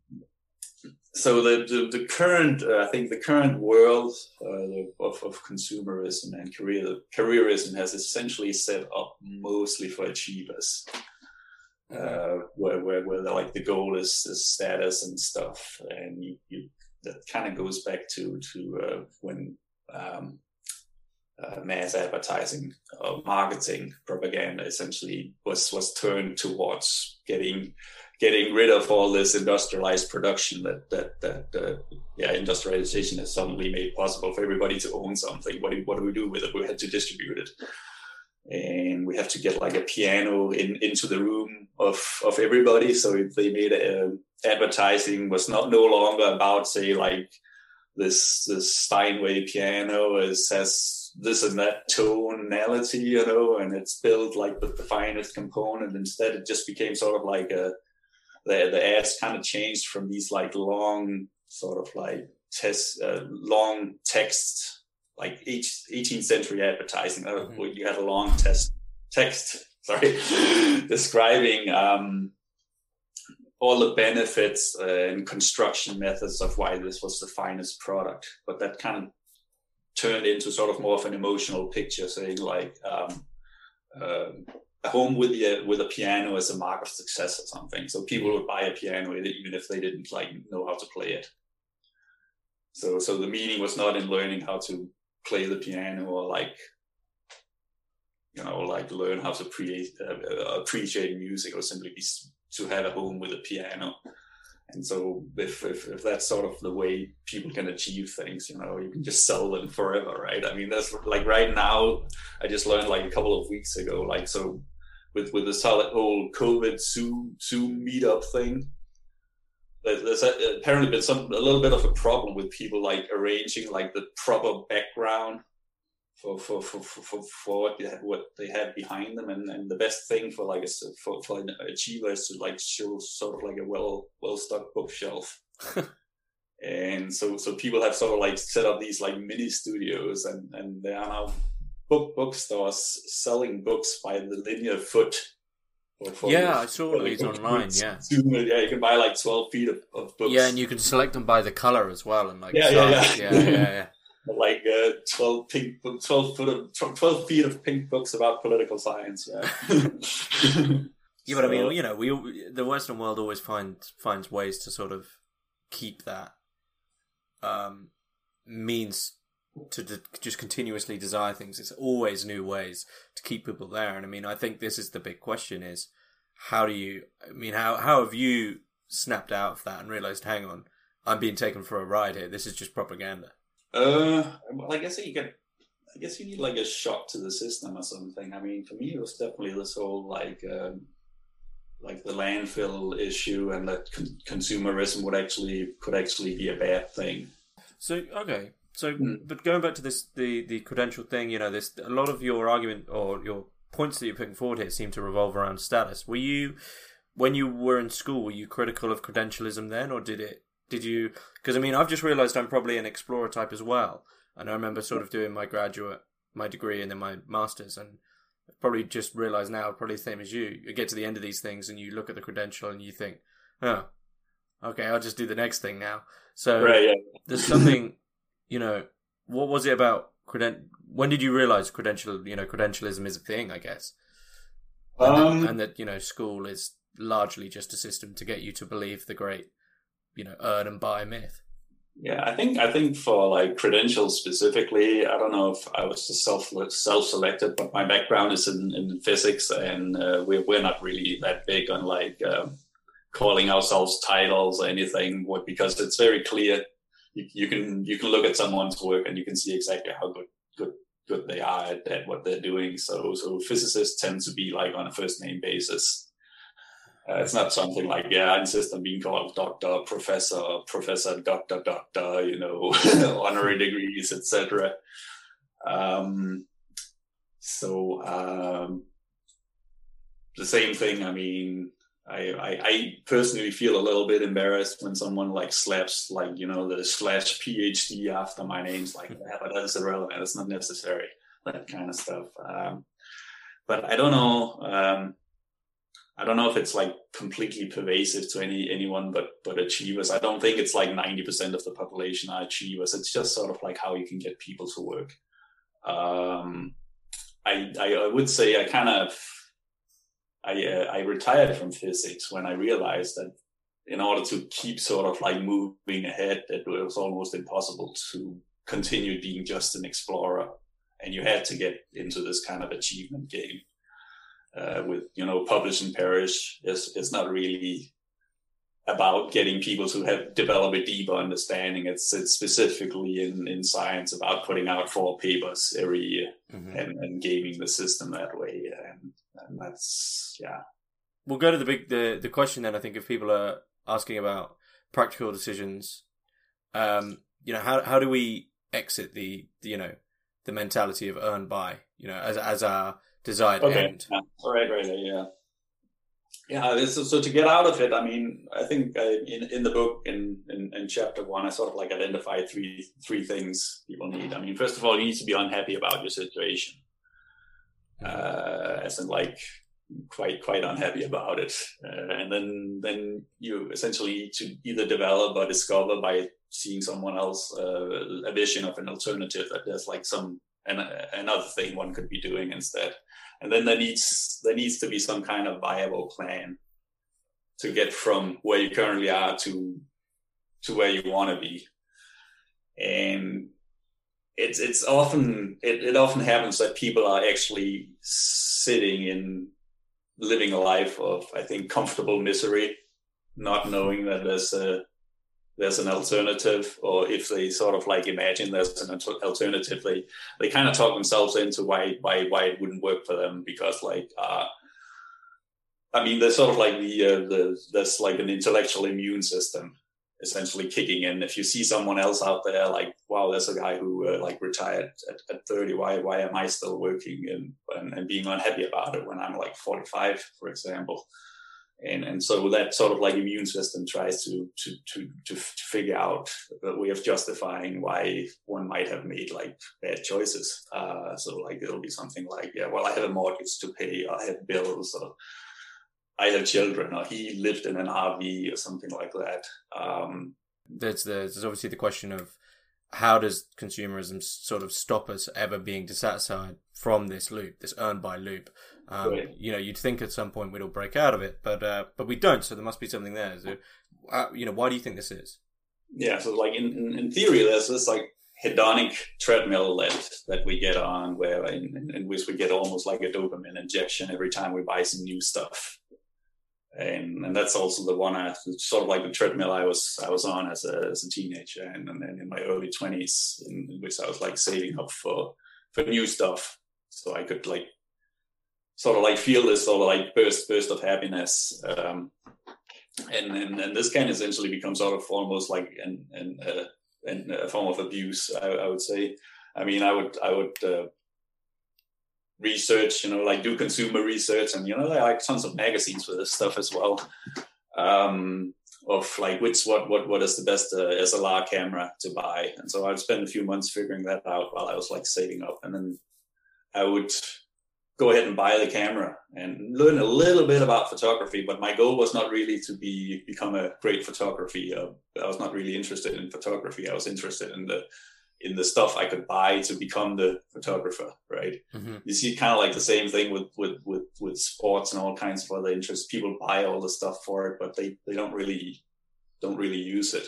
so the, the, the current uh, I think the current world uh, of, of consumerism and career careerism has essentially set up mostly for achievers, uh, where, where where like the goal is, is status and stuff, and you, you that kind of goes back to to uh, when um, uh, mass advertising, uh, marketing, propaganda essentially was was turned towards getting getting rid of all this industrialized production that that that uh, yeah industrialization has suddenly made possible for everybody to own something. What do, what do we do with it? We had to distribute it, and we have to get like a piano in into the room of of everybody. So if they made a, advertising was not no longer about say like this this Steinway piano is has this and that tonality, you know, and it's built like with the finest component. Instead, it just became sort of like a the the ads kind of changed from these like long sort of like test uh, long text like 18th century advertising. Mm-hmm. You had a long test text, sorry, describing um, all the benefits uh, and construction methods of why this was the finest product. But that kind of turned into sort of more of an emotional picture, saying like um, um, a home with a with a piano as a mark of success or something. So people would buy a piano even if they didn't like know how to play it. So so the meaning was not in learning how to play the piano or like you know like learn how to create uh, appreciate music or simply be, to have a home with a piano. And so if, if, if that's sort of the way people can achieve things, you know, you can just sell them forever, right? I mean, that's like right now, I just learned like a couple of weeks ago, like, so with, with this whole COVID Zoom, Zoom meetup thing, there's apparently been some, a little bit of a problem with people like arranging like the proper background for for for for, for what they have, what they have behind them, and, and the best thing for like a for for an achiever is to like show sort of like a well well stocked bookshelf. and so so people have sort of like set up these like mini studios, and and there are now book bookstores selling books by the linear foot. For, yeah, I saw these online. Yeah, yeah, you can buy like twelve feet of, of, books. Yeah, and you can select them by the color as well, and like yeah, yeah, yeah. yeah, yeah, yeah like uh, 12 pink 12 foot of 12 feet of pink books about political science yeah. Yeah but i mean you know we the western world always finds finds ways to sort of keep that um means to de- just continuously desire things. It's always new ways to keep people there. And i mean i think this is the big question is how do you i mean how how have you snapped out of that and realized hang on i'm being taken for a ride here. This is just propaganda uh, well, I guess you get. I guess you need like a shock to the system or something. I mean, for me, it was definitely this whole like, um, like the landfill issue, and that con- consumerism would actually could actually be a bad thing. So okay, so mm. but going back to this the the credential thing, you know, this a lot of your argument or your points that you're putting forward here seem to revolve around status. Were you when you were in school, were you critical of credentialism then, or did it did you? Because I mean, I've just realised I'm probably an explorer type as well, and I remember sort of doing my graduate, my degree, and then my masters, and probably just realised now, probably the same as you. You get to the end of these things, and you look at the credential, and you think, "Oh, okay, I'll just do the next thing now." So right, yeah. there's something, you know, what was it about creden? When did you realise credential? You know, credentialism is a thing, I guess, and, um, that, and that you know, school is largely just a system to get you to believe the great you know earn and buy myth. Yeah, I think I think for like credentials specifically, I don't know if I was self self selected, but my background is in, in physics, and uh, we're we're not really that big on like um, calling ourselves titles or anything, because it's very clear. You, you, can you can look at someone's work and you can see exactly how good good good they are at, at what they're doing. So so physicists tend to be like on a first name basis Uh, it's not something like, yeah, I insist on being called doctor, professor, professor, doctor, doctor, you know, honorary degrees, etc. Um, so um, the same thing. I mean, I, I, I personally feel a little bit embarrassed when someone like slaps like you know the slash PhD after my name's like that, but that's irrelevant. It's not necessary. That kind of stuff. Um, but I don't know. I don't know if it's like completely pervasive to any anyone but but achievers. I don't think it's like ninety percent of the population are achievers. It's just sort of like how you can get people to work. Um, I, I, I would say I kind of I uh, I retired from physics when I realized that in order to keep sort of like moving ahead, that it was almost impossible to continue being just an explorer, and you had to get into this kind of achievement game uh, with you know publish and perish is is not really about getting people to have develop a deeper understanding. It's it's specifically in, in science about putting out four papers every year mm-hmm. and, and gaming the system that way. And, and that's yeah. We'll go to the big the the question then. I think if people are asking about practical decisions, um, you know, how how do we exit the, the you know the mentality of earn buy you know as as our desired okay. end? Yeah. Right, right, yeah yeah so, so to get out of it i mean i think I, in, in the book in, in, in chapter one i sort of like identify three three things people need i mean first of all you need to be unhappy about your situation uh, as in like quite quite unhappy about it uh, and then then you essentially need to either develop or discover by seeing someone else uh, a vision of an alternative that there's like some an, another thing one could be doing instead and then there needs there needs to be some kind of viable plan to get from where you currently are to to where you want to be. And it's it's often it, it often happens that people are actually sitting in living a life of i think comfortable misery not knowing that there's a there's an alternative, or if they sort of like imagine there's an alternative, they they kind of talk themselves into why why why it wouldn't work for them because like uh, I mean there's sort of like the uh, the there's like an intellectual immune system essentially kicking in. If you see someone else out there, like wow, there's a guy who uh, like retired at, at 30. Why why am I still working and, and and being unhappy about it when I'm like 45, for example? And and so that sort of like immune system tries to to to to, figure out a way of justifying why one might have made like bad choices. Uh, so like it'll be something like, yeah, well, I have a mortgage to pay, I have bills, or I have children, or he lived in an RV, or something like that. Um, there's there's obviously the question of how does consumerism sort of stop us ever being dissatisfied from this loop, this earn buy loop? Um, right. You know, you'd think at some point we'd all break out of it, but uh, but we don't. So there must be something there. So, uh, you know, why do you think this is? Yeah, so like in, in, in theory, there's this like hedonic treadmill that that we get on, where in, in, which we get almost like a dopamine injection every time we buy some new stuff, and and that's also the one I sort of like the treadmill I was I was on as a as a teenager, and, and then in my early twenties, in, in which I was like saving up for for new stuff, so I could like sort of like feel this sort of like burst burst of happiness. Um, and, and and this can essentially become sort of almost like an an, uh, an a form of abuse I, I, would say. I mean i would i would uh, research you know like do consumer research and you know like tons of magazines for this stuff as well. Um, of like which what what what is the best uh, slr camera to buy? And so i'd spend a few months figuring that out while i was like saving up. And then i would go ahead and buy the camera and learn a little bit about photography. But my goal was not really to be become a great photography. Uh, I was not really interested in photography. I was interested in the in the stuff I could buy to become the photographer. Right? Mm-hmm. You see, kind of like the same thing with with with with sports and all kinds of other interests. People buy all the stuff for it, but they they don't really don't really use it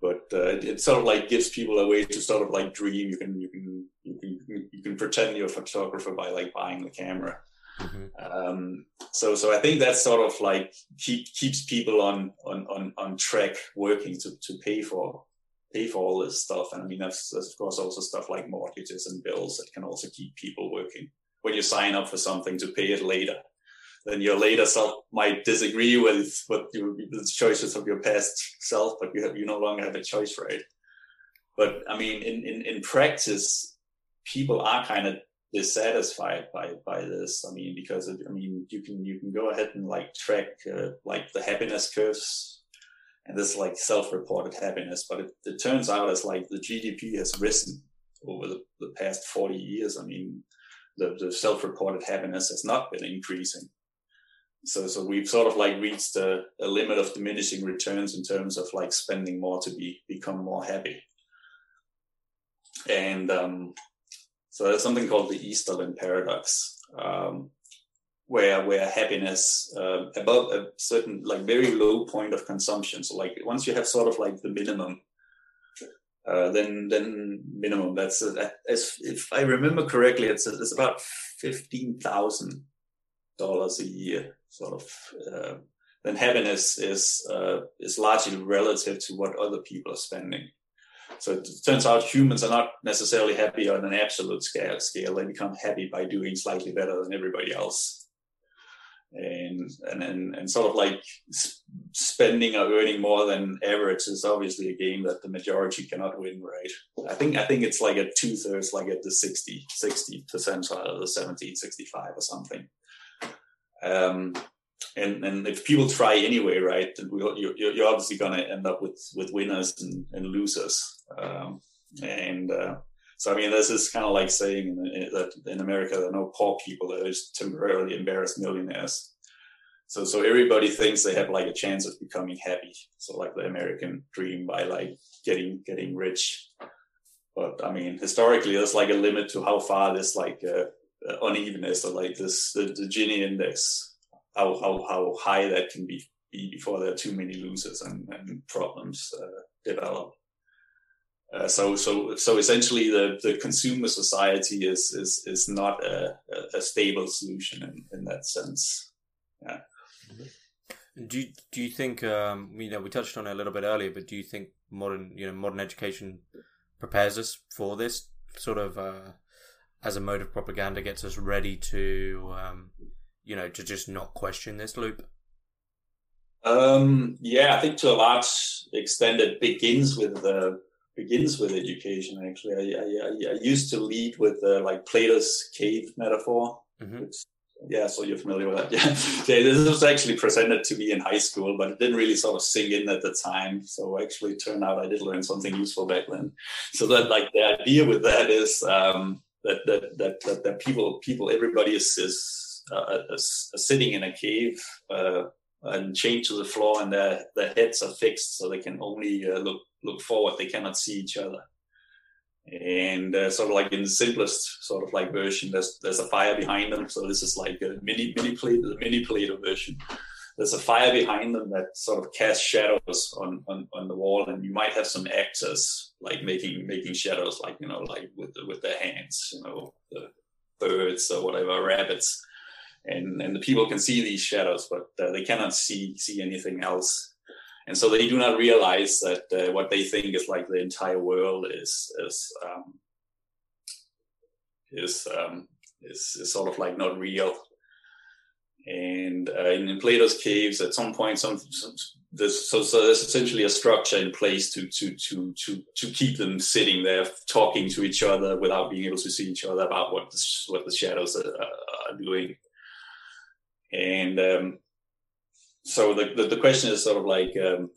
but uh, it, it, sort of like gives people a way to sort of like dream. You can you can you can you can pretend you're a photographer by like buying the camera. Mm-hmm. Um, so so I think that sort of like keep, keeps people on on on on track working to to pay for pay for all this stuff. And I mean that's, that's of course also stuff like mortgages and bills that can also keep people working. When you sign up for something to pay it later, then your later self might disagree with what you, the choices of your past self, but you have you no longer have a choice, right? But I mean, in in, in practice, people are kind of dissatisfied by by this. I mean, because it, I mean, you can you can go ahead and like track uh, like the happiness curves, and this like self-reported happiness. But it, it turns out as like the GDP has risen over the, the past forty years. I mean, the, the self-reported happiness has not been increasing. So, so we've sort of like reached a, a limit of diminishing returns in terms of like spending more to be become more happy. And um, so there's something called the Easterlin paradox, um, where where happiness uh, above a certain like very low point of consumption. So like once you have sort of like the minimum uh, then then minimum. That's uh, as if I remember correctly, it's it's about fifteen thousand dollars a year, sort of. Uh, then happiness is uh, is largely relative to what other people are spending. So it turns out humans are not necessarily happy on an absolute scale. Scale they become happy by doing slightly better than everybody else and and and, and sort of like spending or earning more than average is obviously a game that the majority cannot win right i think i think it's like a two-thirds like at the 60 60 percentile or the 70 65 or something um and and if people try anyway right then we, you're, you're obviously going to end up with with winners and, and losers um and uh so I mean, this is kind of like saying in, that in America there are no poor people; there is temporarily embarrassed millionaires. So so everybody thinks they have like a chance of becoming happy. So like the American dream by like getting getting rich. But I mean, historically, there's like a limit to how far this like uh, unevenness or like this the, the Gini index, how how how high that can be, be before there are too many losers and, and problems uh, develop. Uh, so, so, so essentially, the, the consumer society is is is not a, a stable solution in, in that sense. Yeah. Do you, do you think um, you know we touched on it a little bit earlier, but do you think modern you know modern education prepares us for this sort of uh, as a mode of propaganda gets us ready to um, you know to just not question this loop? Um, yeah, I think to a large extent it begins with the begins with education. Actually, I, I, I used to lead with uh, like Plato's cave metaphor. Mm-hmm. Which, yeah, so you're familiar with that. Yeah. yeah, this was actually presented to me in high school, but it didn't really sort of sink in at the time. So actually, turned out I did learn something useful back then. So that like the idea with that is um, that, that that that that people people everybody is is, uh, is, sitting in a cave. Uh, and chained to the floor, and their their heads are fixed, so they can only uh, look look forward. They cannot see each other. And uh, sort of like in the simplest sort of like version, there's there's a fire behind them. So this is like a mini mini plate, mini Plato version. There's a fire behind them that sort of casts shadows on, on, on the wall, and you might have some actors like making making shadows, like you know, like with the, with their hands, you know, the birds or whatever, rabbits, and and the people can see these shadows, but uh, they cannot see see anything else and so they do not realize that uh, what they think is like the entire world is is um, is, um, is, is sort of like not real. And uh, in, in, Plato's caves, at some point, some, some there's, so, so there's essentially a structure in place to to to to to keep them sitting there talking to each other without being able to see each other about what the, what the shadows are, are doing. And um, so the, the, the question is sort of like um,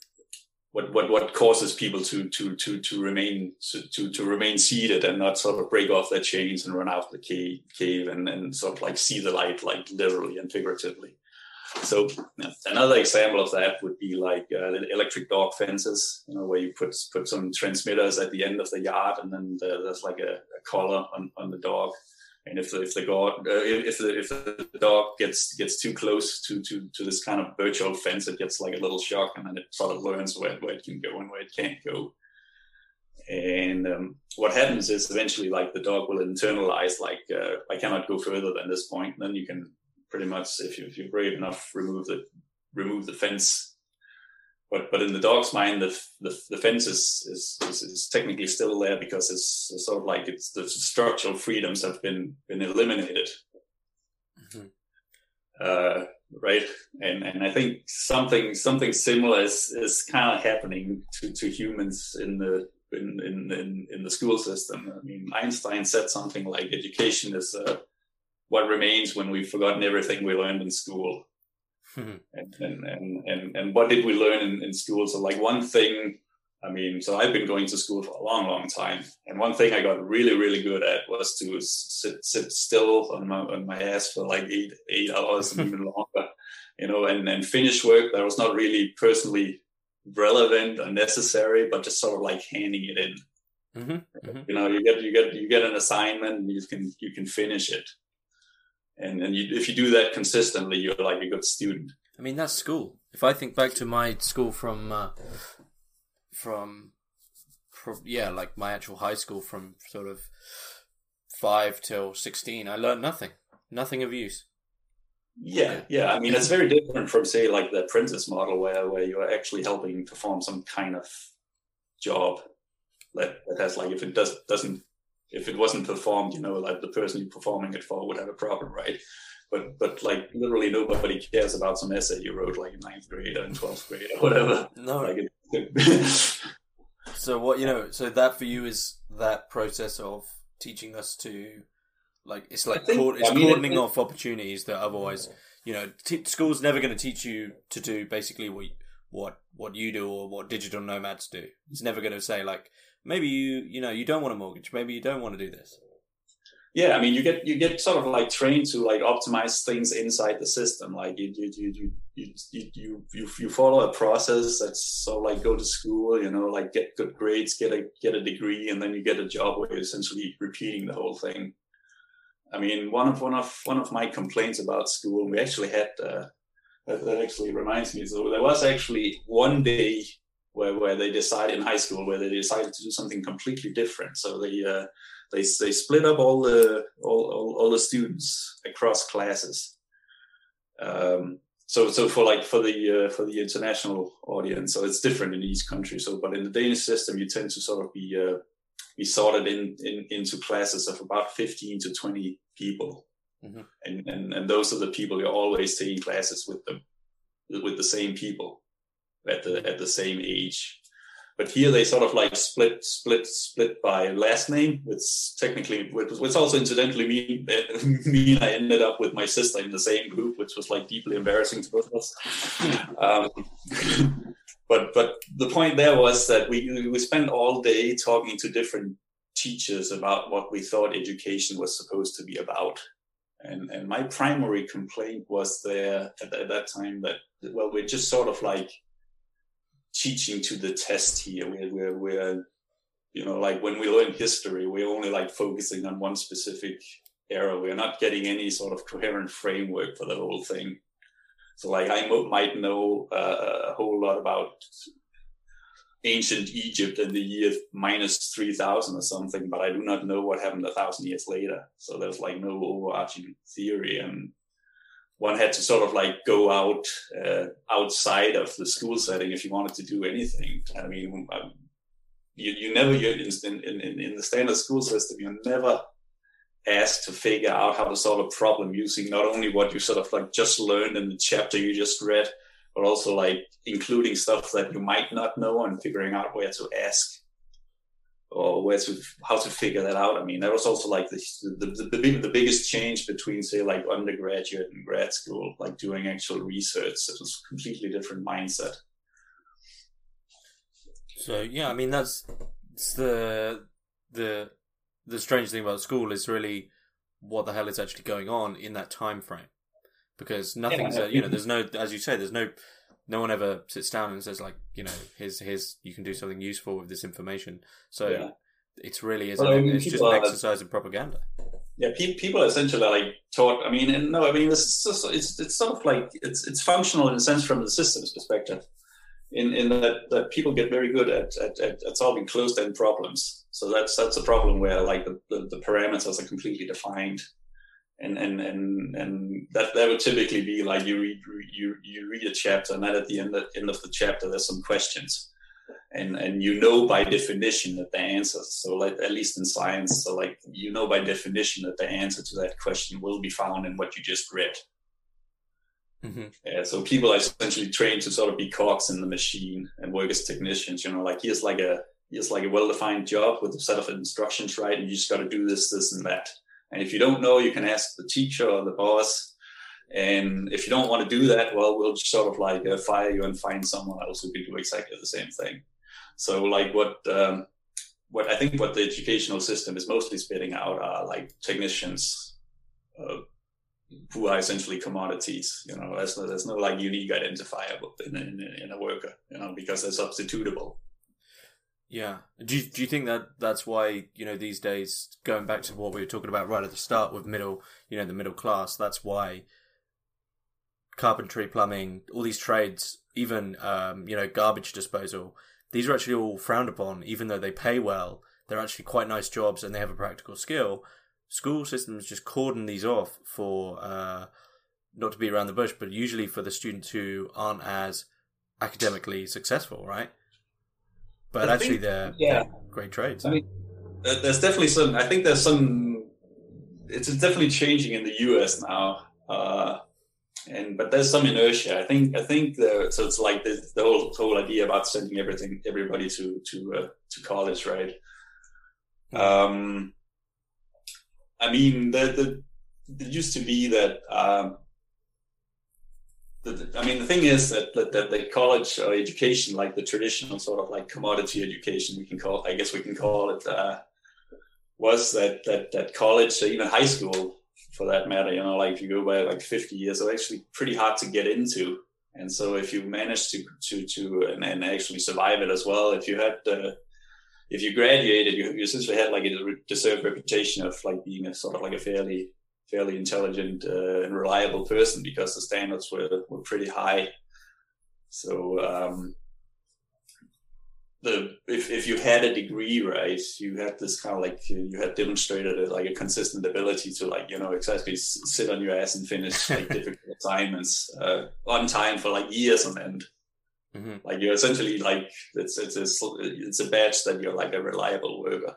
what what what causes people to to to to remain to to remain seated and not sort of break off their chains and run out of the cave cave and, and sort of like see the light like literally and figuratively. So another example of that would be like uh, electric dog fences, you know, where you put put some transmitters at the end of the yard, and then there's like a, a collar on, on the dog, and if the, if the dog uh, if the if the dog gets gets too close to to to this kind of virtual fence, it gets like a little shock, and then it sort of learns where, where it can go and where it can't go. And um, what happens is eventually, like the dog will internalize, like uh, I cannot go further than this point. And then you can pretty much, if, you, if you're brave enough, remove the remove the fence but but in the dog's mind, the the, the fence is, is, is technically still there because it's sort of like it's the structural freedoms have been been eliminated. Mm-hmm. uh, right? And and I think something something similar is, is kind of happening to, to humans in the in, in, in, in the school system. I mean, Einstein said something like education is uh, what remains when we've forgotten everything we learned in school. And, and, and, and, and what did we learn in, in school? So like one thing I mean, so I've been going to school for a long, long time, and one thing I got really, really good at was to sit sit still on my on my ass for like eight eight hours and even longer, you know, and and finish work that was not really personally relevant or necessary, but just sort of like handing it in. Mm-hmm, mm-hmm. You know, you get you get you get an assignment, and you can you can finish it, and and you, if you do that consistently, you're like a good student. I mean, that's school. If I think back to my school from uh, from, from yeah, like my actual high school from sort of five till sixteen, I learned nothing, nothing of use. Yeah, yeah. I mean, it's very different from say like the apprentice model, where where you are actually helping perform some kind of job that, that has like if it does doesn't if it wasn't performed, you know, like the person you're performing it for would have a problem, right? But but like literally nobody cares about some essay you wrote like in ninth grade or in twelfth grade or whatever. No, like it, so what you know? So that for you is that process of teaching us to like it's like think, it's I mean, cordoning it, off opportunities that otherwise you know t- school's never going to teach you to do basically what what what you do or what digital nomads do. It's never going to say like maybe you you know you don't want a mortgage, maybe you don't want to do this. Yeah i mean you get you get sort of like trained to like optimize things inside the system. Like you you you you you you, you, you follow a process that's so like go to school you know like get good grades get a get a degree and then you get a job where you're essentially repeating the whole thing. I mean one of one of one of my complaints about school we actually had uh, that, that actually reminds me so there was actually one day where, where they decided in high school where they decided to do something completely different so they uh, they they split up all the all, all, all the students across classes. Um, so so for like for the uh, for the international audience, so it's different in each country. So but in the Danish system, you tend to sort of be uh, be sorted in, in into classes of about fifteen to twenty people, mm-hmm. and, and and those are the people you're always taking classes with them with the same people at the at the same age but here they sort of like split, split, split by last name, which technically, which also incidentally mean, mean I ended up with my sister in the same group, which was like deeply embarrassing to both of us. Um, but but the point there was that we we spent all day talking to different teachers about what we thought education was supposed to be about. And, and my primary complaint was there at, at that time that well we're just sort of like teaching to the test here. We're, we're, we're, you know, like when we learn history, we're only like focusing on one specific era. We're not getting any sort of coherent framework for the whole thing. So, like, I might know uh, a whole lot about ancient Egypt in the year minus 3000 or something, but I do not know what happened a thousand years later. So there's like no overarching theory. And one had to sort of like go out uh, outside of the school setting if you wanted to do anything. I mean, um, you, you never you're in, in, in the standard school system, you're never asked to figure out how to solve a problem using not only what you sort of like just learned in the chapter you just read, but also like including stuff that you might not know and figuring out where to ask or where to how to figure that out. I mean, that was also like the the, the, the, the biggest change between say like undergraduate and grad school, like doing actual research. It was a completely different mindset. So yeah, I mean that's it's the the the strange thing about school is really what the hell is actually going on in that time frame because nothing's yeah, you know there's no as you say there's no no one ever sits down and says like you know here's here's you can do something useful with this information. So yeah. it's really is well, I mean, it's just an exercise in propaganda. Yeah people essentially are like taught i mean no i mean it's just, it's it's sort of like it's it's functional in a sense from the system's perspective in in that, that people get very good at at, at, at solving closed end problems. So that's that's a problem where like the, the, the parameters are completely defined and and and and that that would typically be like you read you you read a chapter and then at the end of, end of the chapter there's some questions and and you know by definition that the answer so like at least in science so like you know by definition that the answer to that question will be found in what you just read Mm-hmm. Yeah, so people are essentially trained to sort of be cogs in the machine and work as technicians. You know, like here's like a here's like a well-defined job with a set of instructions, right? And you just got to do this, this, and that. And if you don't know, you can ask the teacher or the boss. And if you don't want to do that, well, we'll sort of like uh, fire you and find someone else who can do exactly the same thing. So, like what um, what I think what the educational system is mostly spitting out are like technicians uh, who are essentially commodities. You know, there's no, there's no like unique identifier in, in, in a worker, you know, because they're substitutable. Yeah. Do you, do you think that that's why, you know, these days, going back to what we were talking about right at the start with middle, you know, the middle class, that's why carpentry, plumbing, all these trades, even, um, you know, garbage disposal, these are actually all frowned upon, even though they pay well. They're actually quite nice jobs and they have a practical skill. School systems just cordon these off for, uh, not to be around the bush, but usually for the students who aren't as academically successful, right? But I actually think, they're, yeah. They're great trades. I mean, there's definitely some. I think there's some. It's definitely changing in the U.S. now, uh, and but there's some inertia. I think. I think the, so. It's like the, the whole whole idea about sending everything everybody to to uh, to college, right? Um, I mean, the, the it used to be that um, I mean, the thing is that, that, that the college or education, like the traditional sort of like commodity education, we can call, I guess we can call it, uh, was that, that, that college, even high school for that matter, you know, like if you go back like 50 years, are actually pretty hard to get into. And so if you manage to, to, to, and, and actually survive it as well, if you had, uh, if you graduated, you, you essentially had like a deserved reputation of like being a sort of like a fairly fairly intelligent uh, and reliable person because the standards were were pretty high. So um, the if if you had a degree, right, you had this kind of like you had demonstrated a, like a consistent ability to like you know exactly sit on your ass and finish like difficult assignments uh, on time for like years on end. Mm-hmm. Like you're essentially like it's it's a, it's a badge that you're like a reliable worker.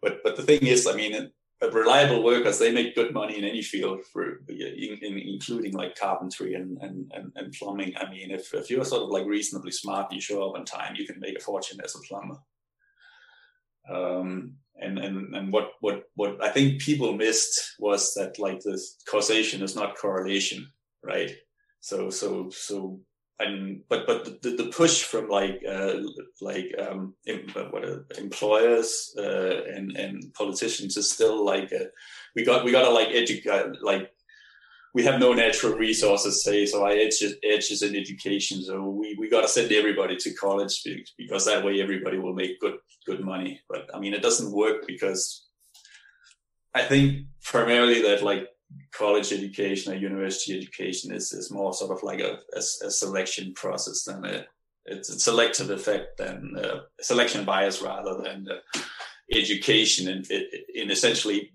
But but the thing is, I mean, reliable workers they make good money in any field for in, in, including like carpentry and, and, and, and, plumbing. I mean if, if you're sort of like reasonably smart you show up on time you can make a fortune as a plumber. Um, and, and and what what what i think people missed was that like this causation is not correlation right? So so so and but but the, the push from like uh, like um, what uh, employers uh, and and politicians is still like uh, we got we got to like educate like we have no natural resources say so I edge edges in education so we we got to send everybody to college because that way everybody will make good good money. But I mean it doesn't work because I think primarily that like college education or university education is, is more sort of like a, a, a selection process than a it's a selective effect than a selection bias rather than education. And in essentially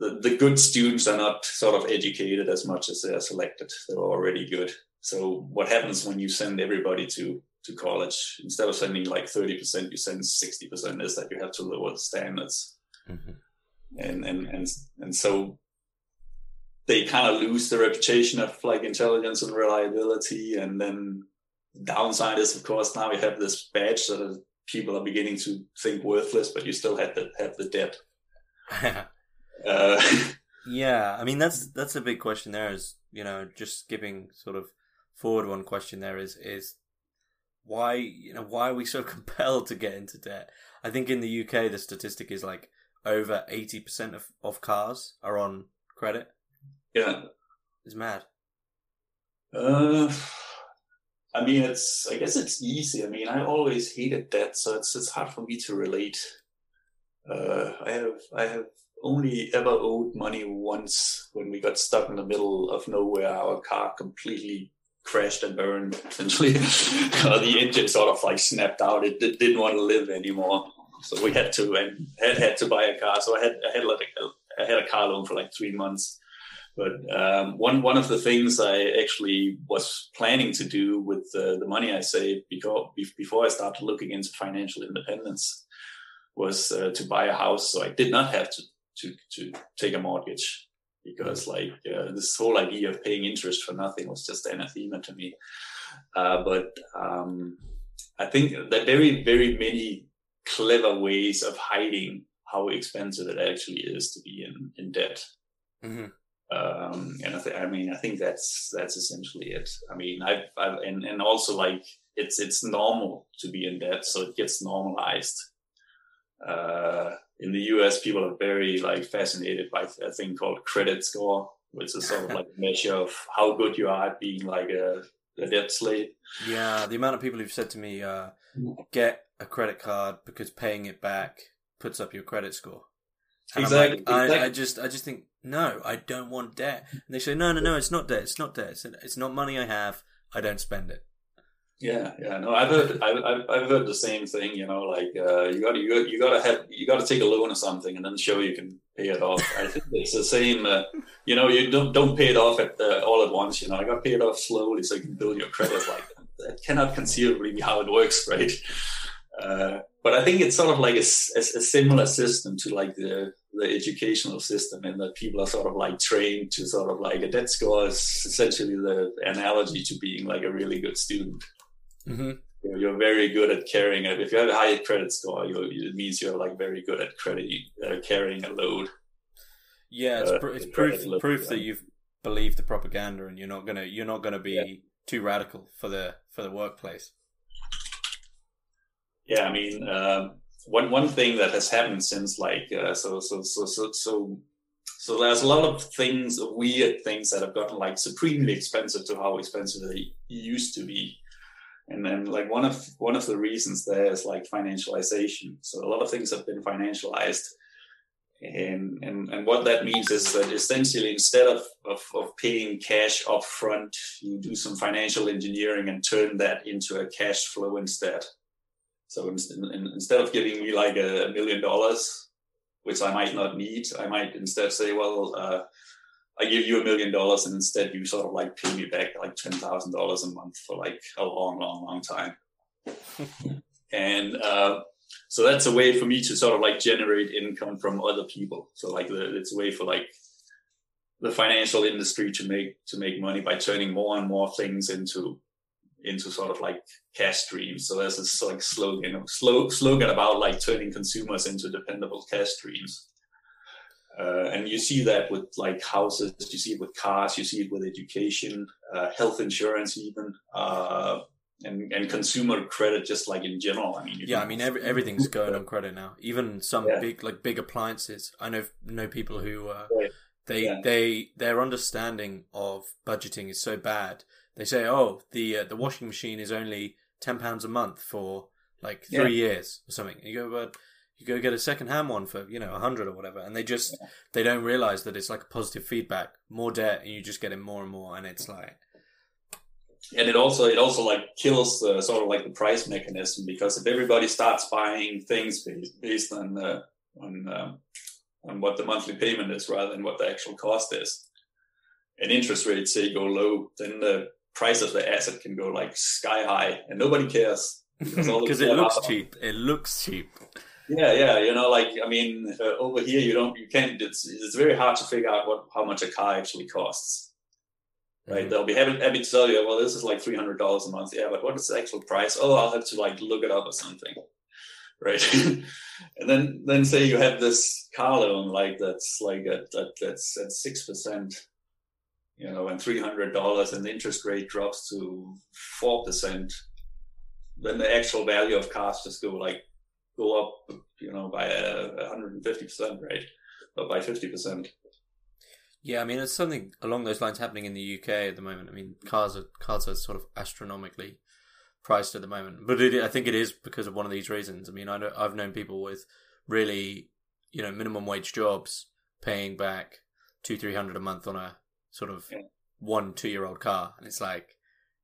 the, the good students are not sort of educated as much as they are selected. They're already good. So what happens when you send everybody to to college? Instead of sending like 30% you send 60% is that you have to lower the standards. Mm-hmm. and and and and so they kind of lose the reputation of like intelligence and reliability. And then downside is, of course, now you have this badge that people are beginning to think worthless, but you still have the have the debt. uh, yeah, I mean that's that's a big question. There is you know just skipping sort of forward one question. There is is why you know why are we so compelled to get into debt? I think in the UK the statistic is like over eighty percent of of cars are on credit. Yeah. It's mad. Uh, I mean, it's. I guess it's easy. I mean, I always hated debt, so it's it's hard for me to relate. Uh, I have I have only ever owed money once when we got stuck in the middle of nowhere. Our car completely crashed and burned. Essentially, the engine sort of like snapped out. It, it, didn't want to live anymore, so we had to and had had to buy a car. So I had I had like a, I had a car loan for like three months but um, one one of the things I actually was planning to do with the, money I saved before before I started looking into financial independence was uh, to buy a house, so I did not have to to to take a mortgage. because like uh, this whole idea of paying interest for nothing was just anathema to me. Uh, but um, I think that very very many clever ways of hiding how expensive it actually is to be in in debt. Mm-hmm. Um, and I, th- I, mean, I think that's that's essentially it. I mean, I've, I've and and also like it's it's normal to be in debt, so it gets normalized. Uh, in the US, people are very like fascinated by a thing called credit score, which is sort of like a measure of how good you are at being like a, a debt slave. Yeah, the amount of people who've said to me, uh, "Get a credit card because paying it back puts up your credit score." And exactly. Like, exactly. I, I, just, I just think, no, I don't want debt. And they say, no, no, no, it's not debt. It's not debt. It's, it's not money I have. I don't spend it. Yeah, yeah, no, I've heard, I've, I've heard the same thing. You know, like uh, you got to, you, got to have, you got to take a loan or something, and then show you can pay it off. I think it's the same. Uh, you know, you don't don't pay it off at uh, all at once. You know, I got it off slowly so you can build your credit. Like that cannot conceivably be how it works, right? Uh, but I think it's sort of like a, a, a, similar system to like the the educational system, in that people are sort of like trained to sort of like a debt score is essentially the analogy to being like a really good student. Mm-hmm. You're, you're, very good at carrying it. If you have a high credit score, it means you're like very good at credit uh, carrying a load. Yeah, it's, uh, pr- it's proof load, proof yeah. that you've believed the propaganda, and you're not gonna you're not gonna be yeah. too radical for the for the workplace. Yeah, I mean, um, one one thing that has happened since like uh, so so so so so so there's a lot of things weird things that have gotten like supremely expensive to how expensive they used to be. And then like one of one of the reasons there is like financialization. So a lot of things have been financialized. And and, and what that means is that essentially instead of, of, of paying cash up front you do some financial engineering and turn that into a cash flow instead so in, in, instead of giving me like a million dollars which i might not need i might instead say well uh, I give you a million dollars and instead you sort of like pay me back like ten thousand dollars a month for like a long, long, long time. and uh, so that's a way for me to sort of like generate income from other people. So like the, it's a way for like the financial industry to make to make money by turning more and more things into into sort of like cash streams. So there's this like slogan, slow slogan about like turning consumers into dependable cash streams. Uh, and you see that with like houses, you see it with cars, you see it with education, uh, health insurance, even, uh, and and consumer credit, just like in general. I mean, yeah, I mean every, everything's going on credit now. Even some yeah. big like big appliances. I know know people who uh, right. they yeah. they their understanding of budgeting is so bad. They say, oh, the uh, the washing machine is only ten pounds a month for like three yeah. years or something. And you go, but you go get a second hand one for you know a hundred or whatever, and they just yeah. they don't realize that it's like a positive feedback, more debt, and you just get it more and more, and it's like. And it also it also like kills the sort of like the price mechanism because if everybody starts buying things based, based on uh, on um, on what the monthly payment is rather than what the actual cost is, and interest rates say go low, then the price of the asset can go like sky high, and nobody cares because it looks cheap. It looks cheap. Yeah, yeah. You know, like I mean, uh, over here you don't, you can't. It's it's very hard to figure out what how much a car actually costs. Right? Mm-hmm. They'll be happy, happy to tell you, well, this is like three hundred dollars a month. Yeah, but what is the actual price? Oh, I'll have to like look it up or something. Right? and then then say you have this car loan like that's like at, at that's at six percent. You know, and three hundred dollars, and the interest rate drops to four percent. Then the actual value of cars just go like go up, you know, by a 150%, right? But by 50%. Yeah, I mean, it's something along those lines happening in the UK at the moment. I mean, cars are cars are sort of astronomically priced at the moment, but it, I think it is because of one of these reasons. I mean, I know, I've known people with really, you know, minimum wage jobs paying back two, three hundred a month on a sort of yeah. one, two year old car, and it's like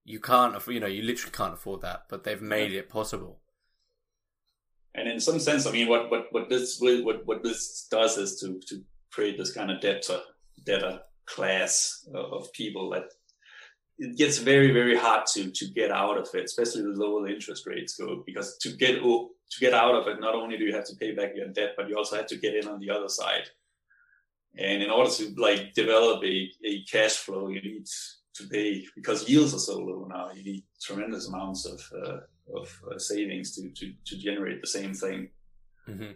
you can't, you know, you literally can't afford that, but they've made it possible and in some sense, I mean, what what what this what what this does is to to create this kind of debtor debtor class of people that it gets very very hard to to get out of it, especially the lower the interest rates go. Because to get to get out of it, not only do you have to pay back your debt, but you also have to get in on the other side. And in order to like develop a, a cash flow, you need to pay because yields are so low now. You need tremendous amounts of uh, of uh, savings to, to to generate the same thing. Mm-hmm.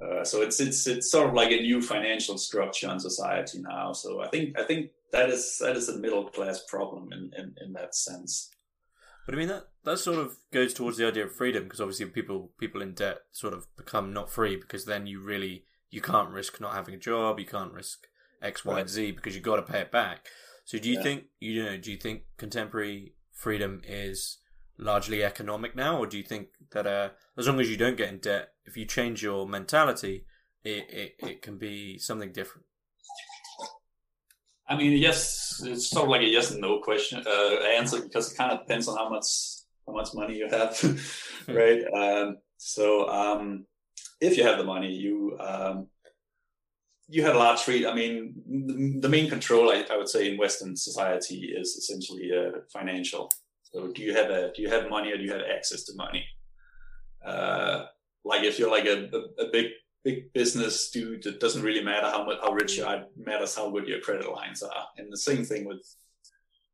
Uh, so it's it's it's sort of like a new financial structure in society now. So I think I think that is that is a middle class problem in, in, in that sense. But I mean that that sort of goes towards the idea of freedom because obviously people people in debt sort of become not free because then you really you can't risk not having a job, you can't risk X, Y, right. and Z because you've got to pay it back. So do you yeah. think you know? Do you think contemporary freedom is largely economic now, or do you think that uh, as long as you don't get in debt, if you change your mentality, it, it, it can be something different? I mean, yes, it's sort of like a yes and no question uh, answer because it kind of depends on how much how much money you have, right? Um, so um, if you have the money, you um, you have a large freedom. I mean, the main control I, I, would say in Western society is essentially uh, financial. So, do you have a do you have money or do you have access to money? Uh, like if you're like a, a, a, big big business dude, it doesn't really matter how much how rich you are. It matters how good your credit lines are. And the same thing with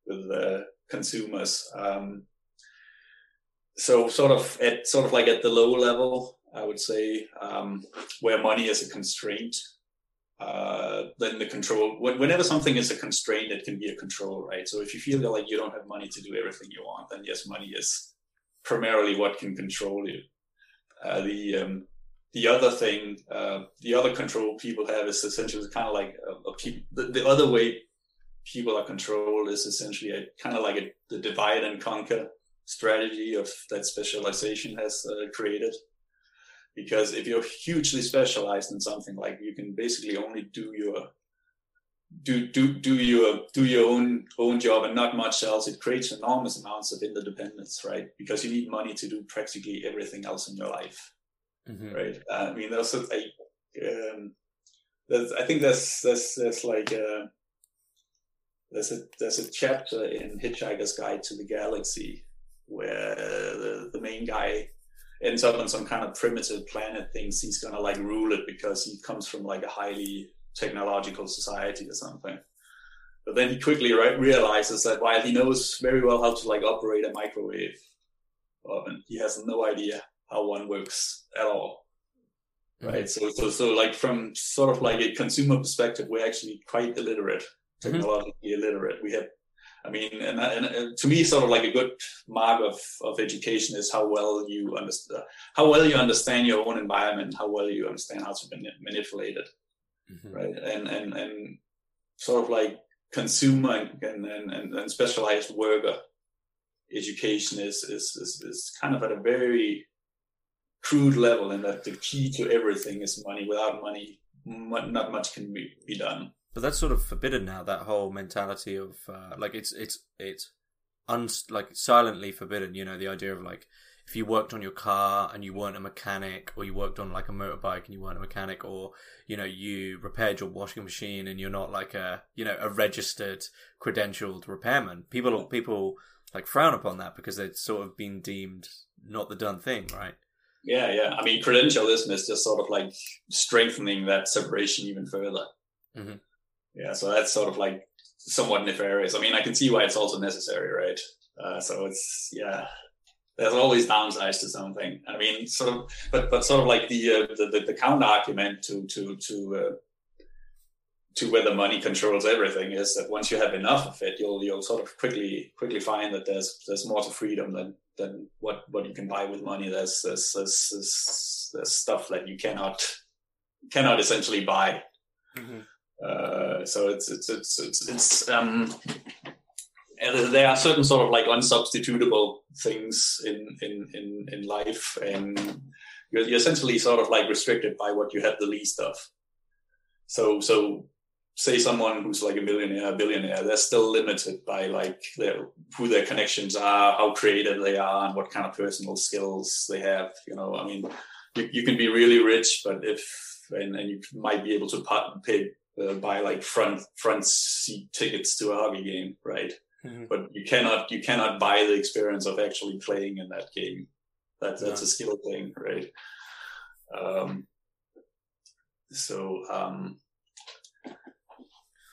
with uh, consumers. Um, so sort of at sort of like at the low level, I would say, um, where money is a constraint, uh, then the control, whenever something is a constraint, it can be a control, right? So if you feel like you don't have money to do everything you want, then yes, money is primarily what can control you. Uh, the um, the other thing, uh, the other control people have is essentially kind of like a, a pe- the, the, other way people are controlled is essentially a, kind of like a, the divide and conquer strategy of that specialization has uh, created because if you're hugely specialized in something like you can basically only do your do do do your do your own own job and not much else. It creates enormous amounts of interdependence right? Because you need money to do practically everything else in your life mm-hmm. right? Uh, i mean there's a, um, i think there's there's there's like a, uh, there's a there's a chapter in hitchhiker's guide to the galaxy where the, the main guy ends up on some kind of primitive planet thinks he's gonna like rule it because he comes from like a highly technological society or something. But then he quickly re- realizes that while he knows very well how to like operate a microwave oven, he has no idea how one works at all. Mm-hmm. Right. So, so, so like from sort of like a consumer perspective, we're actually quite illiterate, mm-hmm. technologically mm-hmm. illiterate. We have I mean, and, and, to me, sort of like a good mark of, of education is how well you understand how well you understand your own environment, how well you understand how to manipulate it, mm-hmm. right? And and and sort of like consumer and and, and, and specialized worker education is, is is is kind of at a very crude level, and that the key to everything is money. Without money, not much can be, be done but that's sort of forbidden now. That whole mentality of uh, like it's it's it's un like silently forbidden. You know, the idea of like if you worked on your car and you weren't a mechanic, or you worked on like a motorbike and you weren't a mechanic, or you know you repaired your washing machine and you're not like a you know a registered credentialed repairman. People people like frown upon that because it's sort of been deemed not the done thing, right? Yeah, yeah. I mean, credentialism is just sort of like strengthening that separation even further. Mm-hmm yeah, so that's sort of like somewhat nefarious. I mean, I can see why it's also necessary, right? Uh, so it's yeah, there's always downsides to something. I mean, sort of, but but sort of like the uh, the, the, the counter argument to to to uh, to whether money controls everything is that once you have enough of it, you'll you'll sort of quickly quickly find that there's there's more to freedom than than what what you can buy with money. There's there's there's, there's, there's stuff that you cannot cannot essentially buy. Mm-hmm. Uh, so it's it's it's it's, it's um, there are certain sort of like unsubstitutable things in in in, in life, and you're, you're essentially sort of like restricted by what you have the least of. So so say someone who's like a millionaire, a billionaire, they're still limited by like their, who their connections are, how creative they are, and what kind of personal skills they have. You know, I mean, you, you can be really rich, but if and, and you might be able to pay uh, buy like front front seat tickets to a hockey game, right? Mm-hmm. But you cannot you cannot buy the experience of actually playing in that game. That that's a skill thing, right? Um, so um,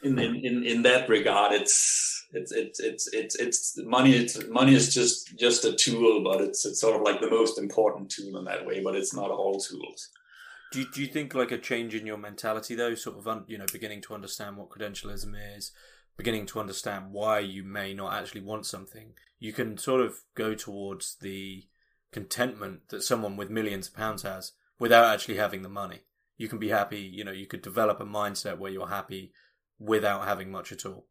in, in, in, in that regard, it's it's it's it's it's it's money. It's money is just just a tool, but it's it's sort of like the most important tool in that way. But it's not all tools. Do you, do you think like a change in your mentality though, sort of un, you know beginning to understand what credentialism is, beginning to understand why you may not actually want something, you can sort of go towards the contentment that someone with millions of pounds has without actually having the money. You can be happy, you know, you could develop a mindset where you're happy without having much at all.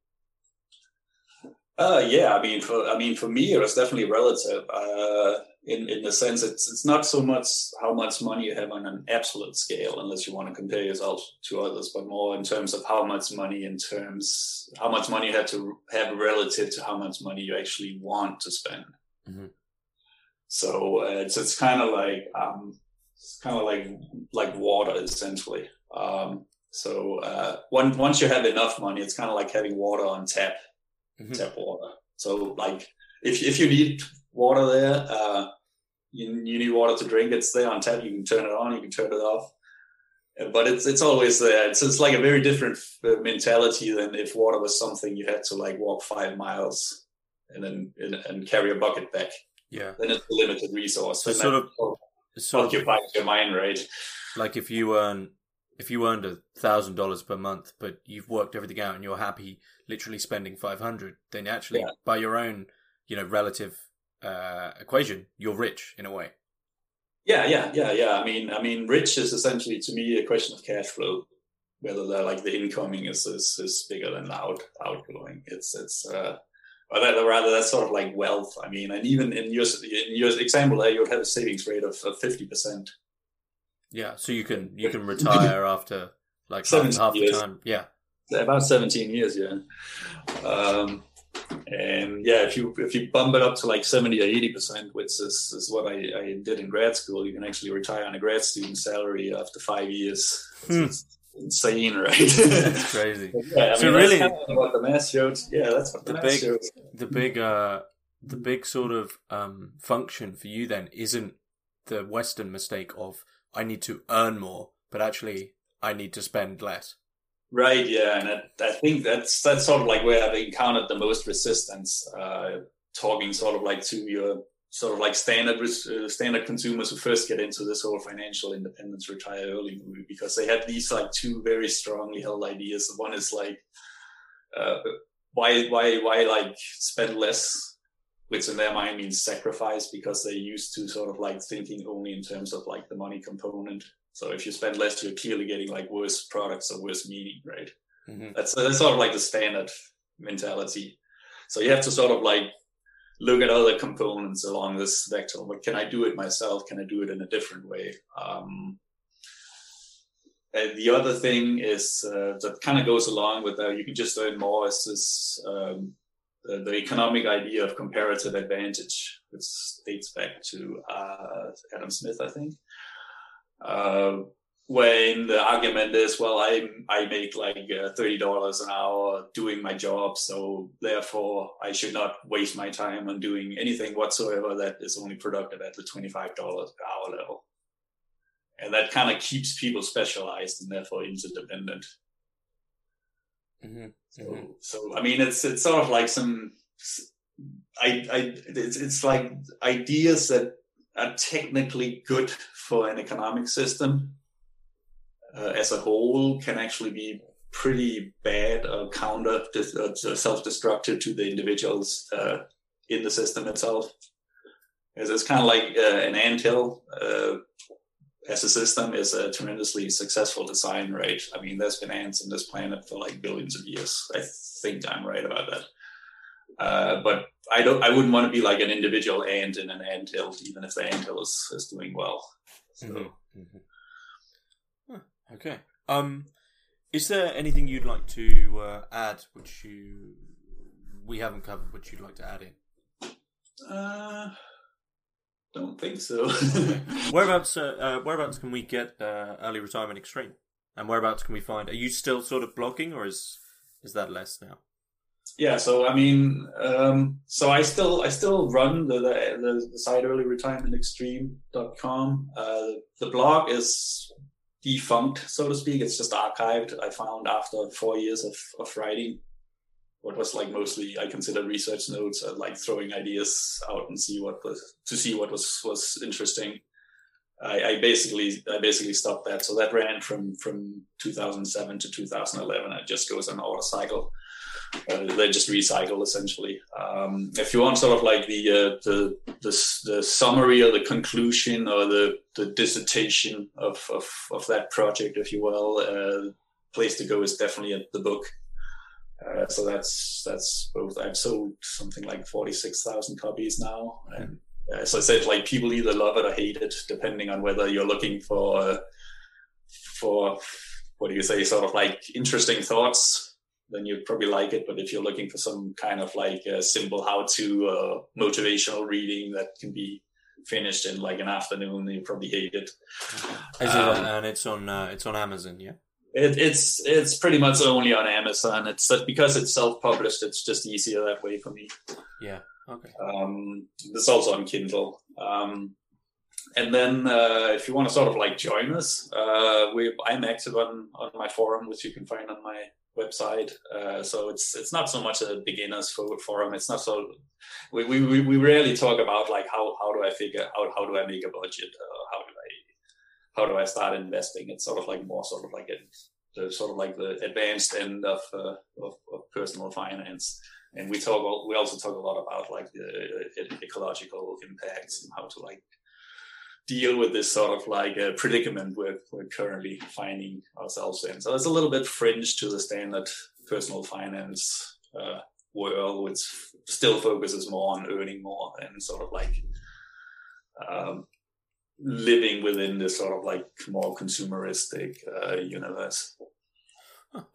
Uh, yeah, I mean, for I mean, for me, it was definitely relative. Uh, in in the sense, it's it's not so much how much money you have on an absolute scale, unless you want to compare yourself to others, but more in terms of how much money, in terms how much money you have to have relative to how much money you actually want to spend. Mm-hmm. So uh, it's it's kind of like um, it's kind of like like water essentially. Um, so uh, once once you have enough money, it's kind of like having water on tap mm-hmm. tap water. So like if if you need water there, uh, you, you need water to drink. It's there on tap. You can turn it on. You can turn it off. But it's it's always there. It's it's like a very different mentality than if water was something you had to like walk five miles and then and, and carry a bucket back. Yeah. Then it's a limited resource. So sort of, sort occupies of, your mind, right? Like if you earn if you earned a thousand dollars per month, but you've worked everything out and you're happy literally spending 500, then you actually yeah. by your own, you know, relative uh, equation, you're rich in a way. Yeah, yeah, yeah, yeah. I mean, I mean, rich is essentially to me a question of cash flow. Whether the like the incoming is is, is bigger than the out outgoing. It's it's uh, or that, rather that's sort of like wealth. I mean, and even in your in your example there, you would have a savings rate of fifty percent. Yeah, so you can you can retire after like half, half the time. Yeah, about 17 years, yeah. Um, and yeah, if you if you bump it up to like 70 or 80 percent, which is, is what I, I did in grad school, you can actually retire on a grad student salary after five years. Hmm. It's insane, right? That's crazy. yeah, I so mean, really, kind of what the math showed. Yeah, that's what the, the big, shows. The big, uh, the big sort of um, function for you then isn't the Western mistake of I need to earn more, but actually I need to spend less. Right. Yeah, and I, I, think that's that's sort of like where I've encountered the most resistance. Uh, talking sort of like to your sort of like standard uh, standard consumers who first get into this whole financial independence, retire early movie because they have these like two very strongly held ideas. One is like uh, why why why like spend less, which in their mind means sacrifice because they're used to sort of like thinking only in terms of like the money component so if you spend less, you're clearly getting like worse products or worse meaning, right? Mm-hmm. That's that's sort of like the standard mentality. So you have to sort of like look at other components along this vector. What can I do it myself? Can I do it in a different way? Um, and the other thing is uh, that kind of goes along with that. You can just earn more. Is this um, the, the, economic idea of comparative advantage, which dates back to uh, Adam Smith, I think. Uh, when the argument is, well, I I make like uh, thirty dollars an hour doing my job, so therefore I should not waste my time on doing anything whatsoever that is only productive at the twenty five dollars per hour level, and that kind of keeps people specialized and therefore interdependent. Mm-hmm. So, mm-hmm. so I mean, it's it's sort of like some, I I it's it's like ideas that are technically good for an economic system uh, as a whole can actually be pretty bad or counter uh, self-destructive to the individuals uh, in the system itself. Because it's kind of like uh, an anthill uh, as a system is a tremendously successful design, right? I mean, there's been ants on this planet for like billions of years. I think I'm right about that. Uh, but I don't. I wouldn't want to be like an individual ant in an ant hill, even if the ant hill is, is doing well. So. Mm-hmm. Mm-hmm. Huh, okay. Um, is there anything you'd like to uh, add, which you we haven't covered, which you'd like to add in? Uh, don't think so. whereabouts? Uh, uh, whereabouts can we get uh, early retirement extreme? And whereabouts can we find? Are you still sort of blogging, or is is that less now? Yeah so i mean um, so i still i still run the the, the site early retirement extreme.com uh, the blog is defunct, so to speak. It's just archived. I found after four years of, of writing what was like mostly I consider research notes, uh, like throwing ideas out and see what was to see what was was interesting. I, I, basically I basically stopped that. So that ran from from 2007 to 2011. It just goes on auto cycle. Uh, they just recycle essentially. Um, if you want sort of like the, uh, the, the the summary or the conclusion or the the dissertation of of, of that project, if you will, uh, place to go is definitely at the book. Uh, so that's that's both. I've sold something like forty six thousand copies now, and uh, so I said like people either love it or hate it, depending on whether you're looking for for what do you say, sort of like interesting thoughts then you'd probably like it. But if you're looking for some kind of like a simple how-to uh, motivational reading that can be finished in like an afternoon, you probably hate it. Um, and it's on uh, it's on Amazon, yeah. It, it's it's pretty much only on Amazon. It's because it's self-published. It's just easier that way for me. Yeah. Okay. Um, it's also on Kindle. Um, and then uh, if you want to sort of like join us, uh, we I'm active on on my forum, which you can find on my website. Uh, so it's it's not so much a beginners forum. It's not so we, we, we rarely talk about like how, how do I figure out how do I make a budget? Uh, how do I how do I start investing? It's sort of like more sort of like a the sort of like the advanced end of, uh, of, of personal finance. And we talk we also talk a lot about like the ecological impacts and how to like deal with this sort of like a predicament we're, we're currently finding ourselves in. So it's a little bit fringe to the standard personal finance uh, world, which still focuses more on earning more and sort of like um, living within this sort of like more consumeristic uh, universe.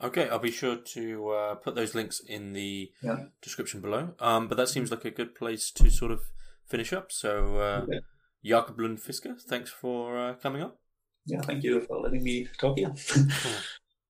Okay, I'll be sure to uh, put those links in the yeah. description below. Um, but that seems like a good place to sort of finish up. So, uh, yeah. Jacob Lund Fisker, thanks for uh, coming on. Yeah, thank you for letting me talk here.